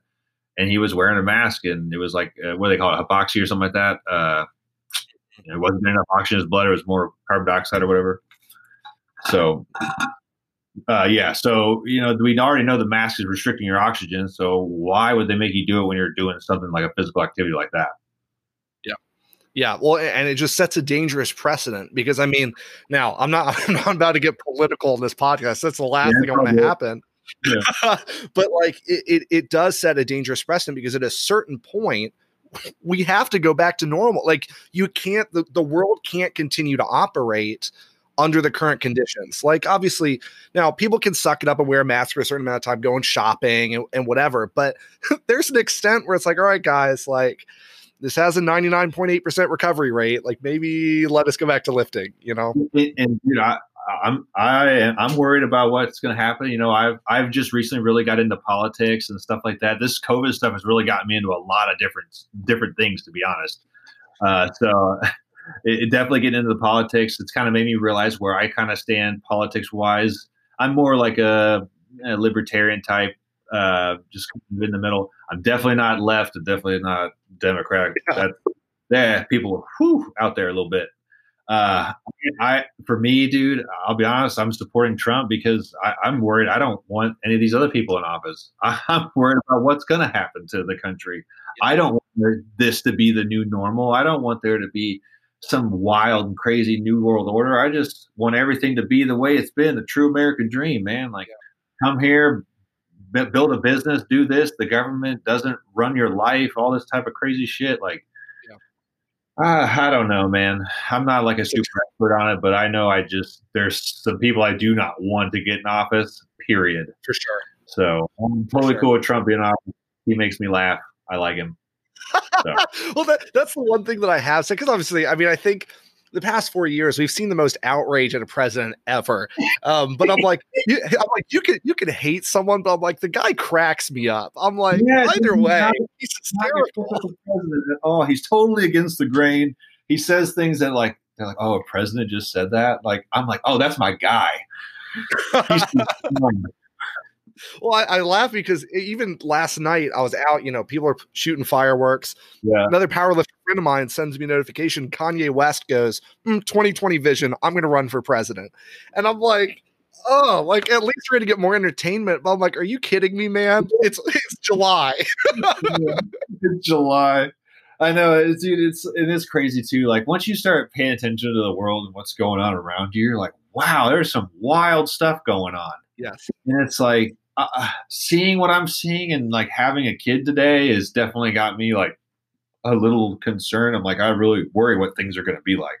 and he was wearing a mask, and it was like uh, what do they call it, hypoxia or something like that. Uh, it wasn't enough oxygen in his blood; it was more carbon dioxide or whatever. So Uh, yeah. So, you know, we already know the mask is restricting your oxygen. So why would they make you do it when you're doing something like a physical activity like that? Yeah. Yeah. Well, and it just sets a dangerous precedent because I mean, now I'm not, I'm not about to get political in this podcast. That's the last yeah, thing I want to happen. Yeah. but like it, it, it does set a dangerous precedent because at a certain point, we have to go back to normal. Like you can't, the, the world can't continue to operate under the current conditions. Like, obviously, now people can suck it up and wear a mask for a certain amount of time, going shopping and, and whatever. But there's an extent where it's like, all right, guys, like this has a 99.8% recovery rate. Like, maybe let us go back to lifting, you know? And, you know, I, I'm I I'm worried about what's going to happen. You know, I've I've just recently really got into politics and stuff like that. This COVID stuff has really gotten me into a lot of different different things, to be honest. Uh, so it, it definitely getting into the politics. It's kind of made me realize where I kind of stand politics wise. I'm more like a, a libertarian type, uh, just in the middle. I'm definitely not left. and definitely not Democratic. Yeah. That, yeah, people whew, out there a little bit. Uh, I for me, dude, I'll be honest. I'm supporting Trump because I, am worried. I don't want any of these other people in office. I, am worried about what's going to happen to the country. I don't want this to be the new normal. I don't want there to be some wild and crazy new world order. I just want everything to be the way it's been, the true American dream, man. Like, come here, b- build a business, do this. The government doesn't run your life, all this type of crazy shit. Like, uh, I don't know, man. I'm not like a super expert on it, but I know I just there's some people I do not want to get in office. Period. For sure. So I'm totally sure. cool with Trump being office. He makes me laugh. I like him. well, that, that's the one thing that I have said because obviously, I mean, I think the past four years we've seen the most outrage at a president ever. Um, but I'm like, you, I'm like, you can you can hate someone, but I'm like, the guy cracks me up. I'm like, yeah, either way, not, he's hysterical. Oh, he's totally against the grain. He says things that like they're like, oh, a president just said that. Like, I'm like, oh, that's my guy. well, I, I, laugh because even last night I was out, you know, people are shooting fireworks. Yeah. Another powerlifter friend of mine sends me a notification. Kanye West goes, mm, 2020 vision. I'm going to run for president. And I'm like, oh, like at least we're going to get more entertainment. But I'm like, are you kidding me, man? It's, it's July. it's July. I know it's dude, it's it is crazy too. Like once you start paying attention to the world and what's going on around you, you're like, wow, there's some wild stuff going on. Yes. And it's like uh, uh, seeing what I'm seeing and like having a kid today has definitely got me like a little concerned. I'm like, I really worry what things are going to be like.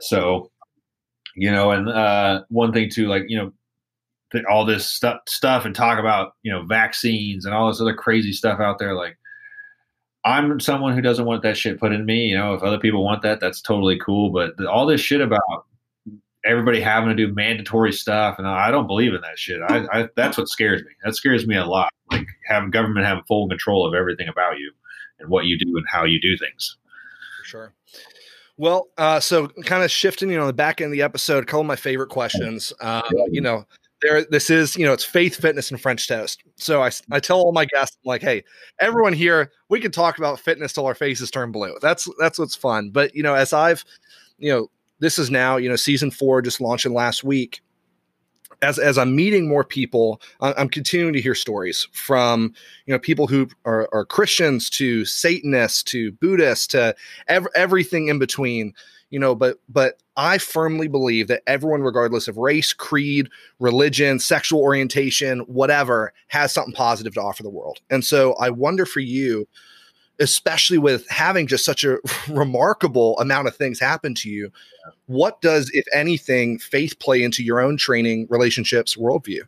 So, you know, and uh, one thing too, like, you know, all this stuff, stuff and talk about, you know, vaccines and all this other crazy stuff out there. Like, I'm someone who doesn't want that shit put in me. You know, if other people want that, that's totally cool. But all this shit about everybody having to do mandatory stuff, and I don't believe in that shit. I, I that's what scares me. That scares me a lot. Like having government having full control of everything about you and what you do and how you do things. For sure. Well, uh, so kind of shifting, you know, the back end of the episode, a couple of my favorite questions. Um, you know, there, this is, you know, it's faith, fitness, and French toast. So I, I tell all my guests, I'm like, hey, everyone here, we can talk about fitness till our faces turn blue. That's that's what's fun. But you know, as I've, you know, this is now, you know, season four just launching last week. As, as I'm meeting more people, I'm continuing to hear stories from you know people who are, are Christians to Satanists to Buddhists to ev- everything in between. You know, but but I firmly believe that everyone, regardless of race, creed, religion, sexual orientation, whatever, has something positive to offer the world. And so I wonder for you, especially with having just such a remarkable amount of things happen to you. What does, if anything, faith play into your own training, relationships, worldview?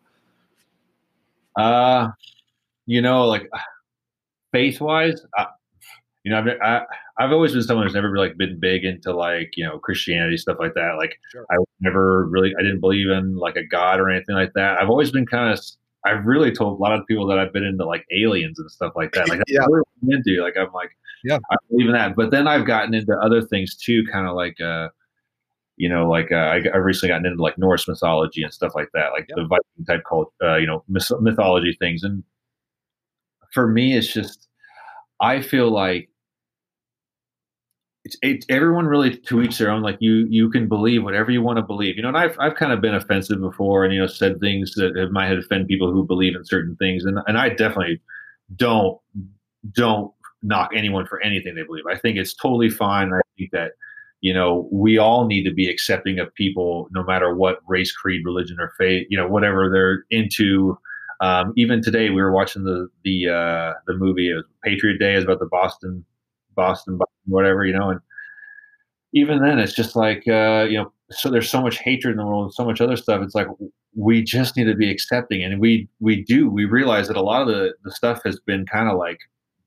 Uh, you know, like faith wise, you know, I've, I, have i have always been someone who's never really like been big into like, you know, Christianity, stuff like that. Like sure. I never really, I didn't believe in like a God or anything like that. I've always been kind of I've really told a lot of people that I've been into like aliens and stuff like that. Like yeah. really into. Like I'm like, yeah, I believe in that. But then I've gotten into other things too, kind of like uh, you know, like uh, I, have recently gotten into like Norse mythology and stuff like that, like yeah. the Viking type cult, uh, you know, myth- mythology things. And for me, it's just I feel like it's, it's everyone really to each their own. Like you, you can believe whatever you want to believe. You know, and I've I've kind of been offensive before, and you know, said things that might have offended people who believe in certain things, and and I definitely don't don't knock anyone for anything they believe. I think it's totally fine. I think that you know we all need to be accepting of people, no matter what race, creed, religion, or faith. You know, whatever they're into. Um, even today, we were watching the the uh, the movie Patriot Day is about the Boston Boston Boston, whatever you know, and even then, it's just like uh, you know, so there's so much hatred in the world and so much other stuff. It's like we just need to be accepting, and we we do. We realize that a lot of the the stuff has been kind of like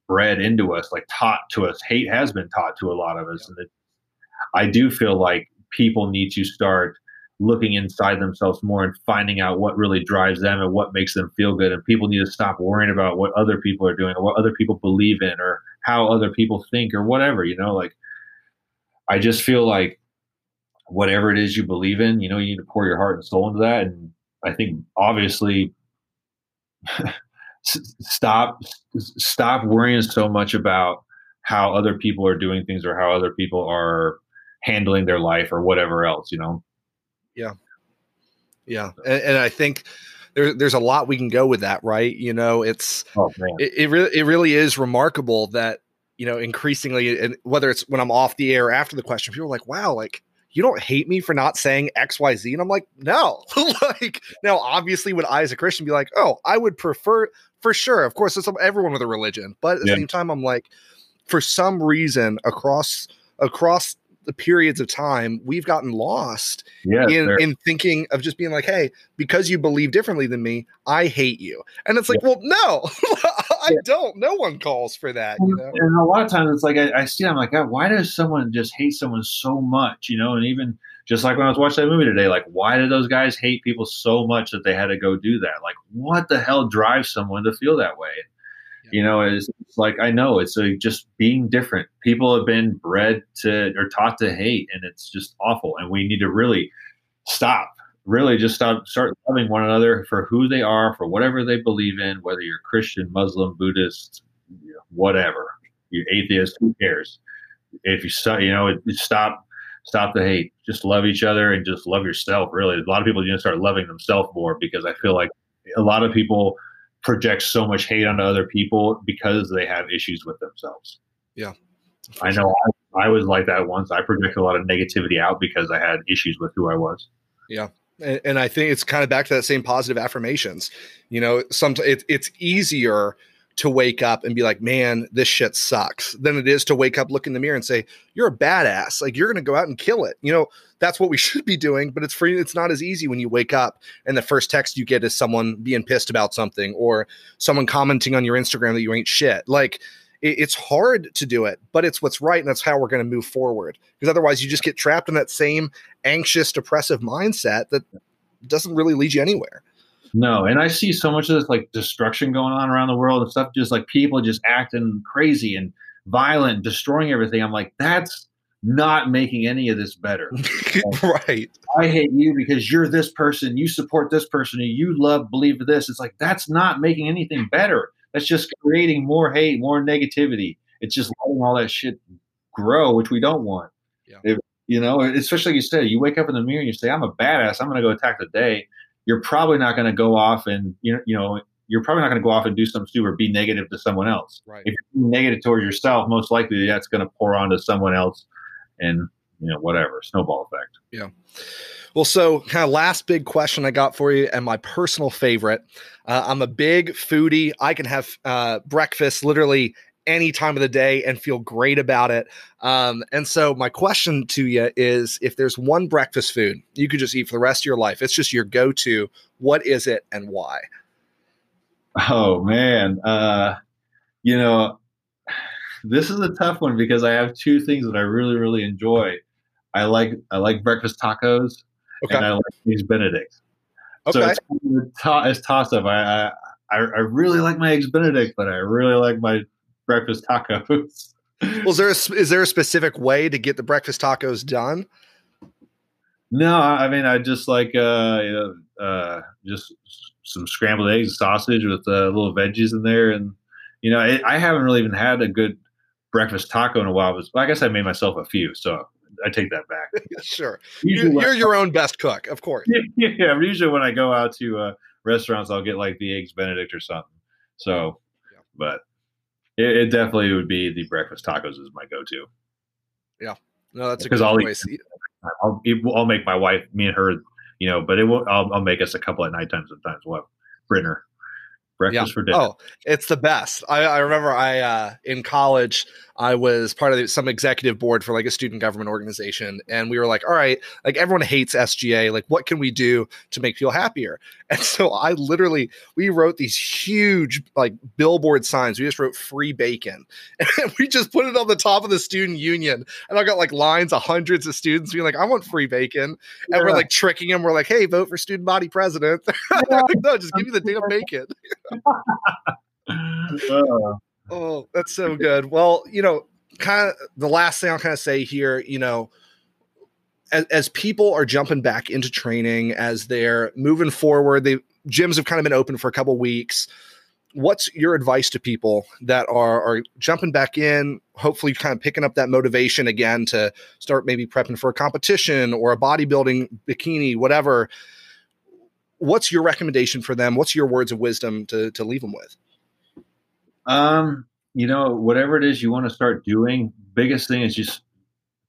bred into us, like taught to us. Hate has been taught to a lot of us, and it, I do feel like people need to start looking inside themselves more and finding out what really drives them and what makes them feel good. And people need to stop worrying about what other people are doing or what other people believe in or how other people think or whatever, you know, like I just feel like whatever it is you believe in, you know, you need to pour your heart and soul into that. And I think obviously stop, stop worrying so much about how other people are doing things or how other people are handling their life or whatever else, you know? Yeah. Yeah. And, and I think there, there's a lot we can go with that, right? You know, it's, oh, it, it, really, it really is remarkable that, you know, increasingly, and whether it's when I'm off the air after the question, people are like, wow, like, you don't hate me for not saying XYZ. And I'm like, no. like, now, obviously, would I as a Christian be like, oh, I would prefer, for sure. Of course, it's everyone with a religion. But at the yeah. same time, I'm like, for some reason, across across the periods of time we've gotten lost in, in thinking of just being like, hey, because you believe differently than me, I hate you. And it's like, yeah. well, no, I yeah. don't. No one calls for that. You know? And a lot of times it's like I, I see, I'm like, God, why does someone just hate someone so much? You know, and even just like when I was watching that movie today, like, why did those guys hate people so much that they had to go do that? Like, what the hell drives someone to feel that way? You know, it's, it's like I know it's like just being different. People have been bred to or taught to hate, and it's just awful. And we need to really stop. Really, just stop. Start loving one another for who they are, for whatever they believe in. Whether you're Christian, Muslim, Buddhist, whatever, you atheist, who cares? If you stop, you know, stop stop the hate. Just love each other and just love yourself. Really, a lot of people need to start loving themselves more because I feel like a lot of people project so much hate onto other people because they have issues with themselves. Yeah. I know I, I, was like that once. I projected a lot of negativity out because I had issues with who I was. Yeah. And, and I think it's kind of back to that same positive affirmations. You know, sometimes it, it's easier to wake up and be like, man, this shit sucks, than it is to wake up, look in the mirror and say, you're a badass. Like you're going to go out and kill it. You know, that's what we should be doing, but it's free. It's not as easy when you wake up and the first text you get is someone being pissed about something or someone commenting on your Instagram that you ain't shit. Like it, it's hard to do it, but it's what's right. And that's how we're going to move forward. Because otherwise you just get trapped in that same anxious, depressive mindset that doesn't really lead you anywhere. No, and I see so much of this like destruction going on around the world and stuff, just like people just acting crazy and violent, destroying everything. I'm like, that's not making any of this better. right. I hate you because you're this person, you support this person, and you love believe this. It's like that's not making anything better. That's just creating more hate, more negativity. It's just letting all that shit grow, which we don't want. Yeah. If, you know, especially like you said, you wake up in the mirror and you say, I'm a badass, I'm gonna go attack the day you're probably not going to go off and you know, you know you're probably not going to go off and do something stupid or be negative to someone else. Right. If you're negative towards yourself, most likely that's going to pour onto someone else, and you know whatever snowball effect. Yeah. Well, so kind of last big question I got for you, and my personal favorite. Uh, I'm a big foodie. I can have uh, breakfast literally any time of the day and feel great about it. Um, and so, my question to you is if there's one breakfast food you could just eat for the rest of your life, it's just your go to, what is it and why? Oh, man. Uh, you know, this is a tough one because I have two things that I really, really enjoy. I like I like breakfast tacos okay. and I like eggs Benedict. Okay. So it's, it's toss up. I, I I really like my eggs Benedict, but I really like my breakfast tacos. well, is there a, is there a specific way to get the breakfast tacos done? No, I mean I just like uh, you know, uh, just some scrambled eggs, and sausage with uh, little veggies in there, and you know it, I haven't really even had a good breakfast taco in a while. But I guess I made myself a few, so I take that back. sure, you're, you're your own best cook, of course. Yeah, yeah, usually when I go out to uh, restaurants, I'll get like the eggs Benedict or something. So, yeah. but it, it, definitely would be the breakfast tacos is my go-to. Yeah, no, that's because I'll eat. I'll, I'll make my wife, me and her, you know, but it will. I'll, I'll make us a couple at night nighttime sometimes. We'll have breakfast yeah. for dinner. Oh, it's the best. I, I remember I uh, in college I was part of some executive board for like a student government organization, and we were like, all right, like everyone hates SGA. Like, what can we do to make people happier? And so I literally we wrote these huge like billboard signs. We just wrote free bacon, and we just put it on the top of the student union. And I got like lines of hundreds of students being like, I want free bacon, and yeah. we're like tricking them. We're like, hey, vote for student body president. Yeah. like, no, just give me the damn bacon. uh. Oh, that's so good. Well, you know, kind of the last thing I'll kind of say here, you know, as, as people are jumping back into training, as they're moving forward, the gyms have kind of been open for a couple weeks. What's your advice to people that are are jumping back in, hopefully kind of picking up that motivation again to start maybe prepping for a competition or a bodybuilding bikini, whatever? What's your recommendation for them? What's your words of wisdom to to leave them with? Um, you know, whatever it is you want to start doing, biggest thing is just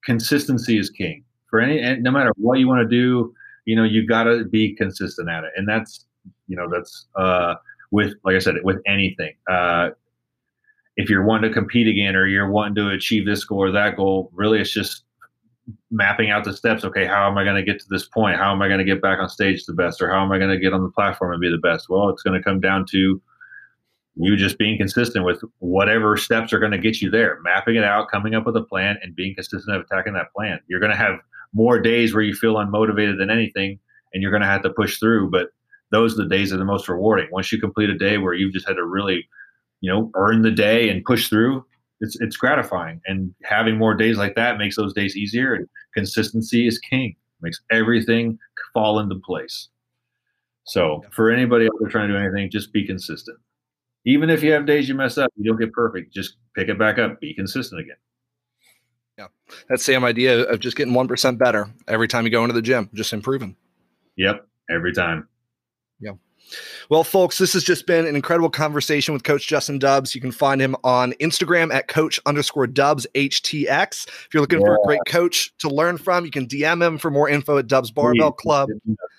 consistency is king. For any, and no matter what you want to do, you know, you got to be consistent at it, and that's, you know, that's uh, with, like I said, with anything. Uh, if you're wanting to compete again, or you're wanting to achieve this goal or that goal, really, it's just mapping out the steps. Okay, how am I going to get to this point? How am I going to get back on stage the best, or how am I going to get on the platform and be the best? Well, it's going to come down to you just being consistent with whatever steps are going to get you there, mapping it out, coming up with a plan, and being consistent of attacking that plan. You're going to have more days where you feel unmotivated than anything, and you're going to have to push through. But those are the days that are the most rewarding. Once you complete a day where you've just had to really, you know, earn the day and push through, it's it's gratifying. And having more days like that makes those days easier. And consistency is king. Makes everything fall into place. So for anybody out there trying to do anything, just be consistent even if you have days you mess up, you don't get perfect. Just pick it back up. Be consistent again. Yeah, that same idea of just getting one percent better every time you go into the gym, just improving. Yep, every time. Yeah. Well, folks, this has just been an incredible conversation with Coach Justin Dubs. You can find him on Instagram at Coach underscore Dubs HTX. If you're looking yeah. for a great coach to learn from, you can DM him for more info at Dubs Barbell Club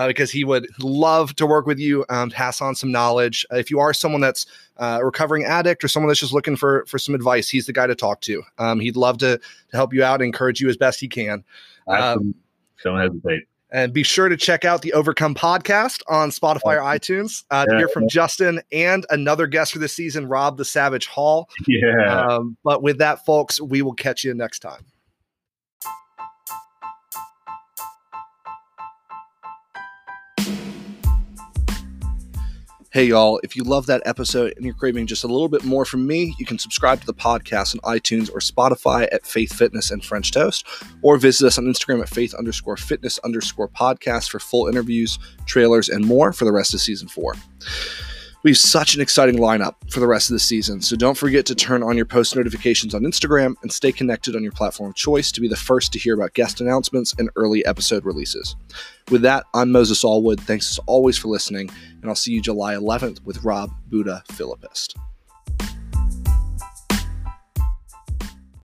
uh, because he would love to work with you, um, pass on some knowledge. Uh, if you are someone that's uh, a recovering addict or someone that's just looking for for some advice, he's the guy to talk to. Um, he'd love to to help you out and encourage you as best he can. Um, Don't hesitate. And be sure to check out the Overcome podcast on Spotify or iTunes uh, to hear from Justin and another guest for this season, Rob the Savage Hall. Yeah. Um, but with that, folks, we will catch you next time. Hey, y'all, if you love that episode and you're craving just a little bit more from me, you can subscribe to the podcast on iTunes or Spotify at Faith Fitness and French Toast, or visit us on Instagram at faith underscore fitness underscore podcast for full interviews, trailers, and more for the rest of season four. We have such an exciting lineup for the rest of the season, so don't forget to turn on your post notifications on Instagram and stay connected on your platform of choice to be the first to hear about guest announcements and early episode releases. With that, I'm Moses Allwood. Thanks as always for listening, and I'll see you July 11th with Rob Buddha Philippist.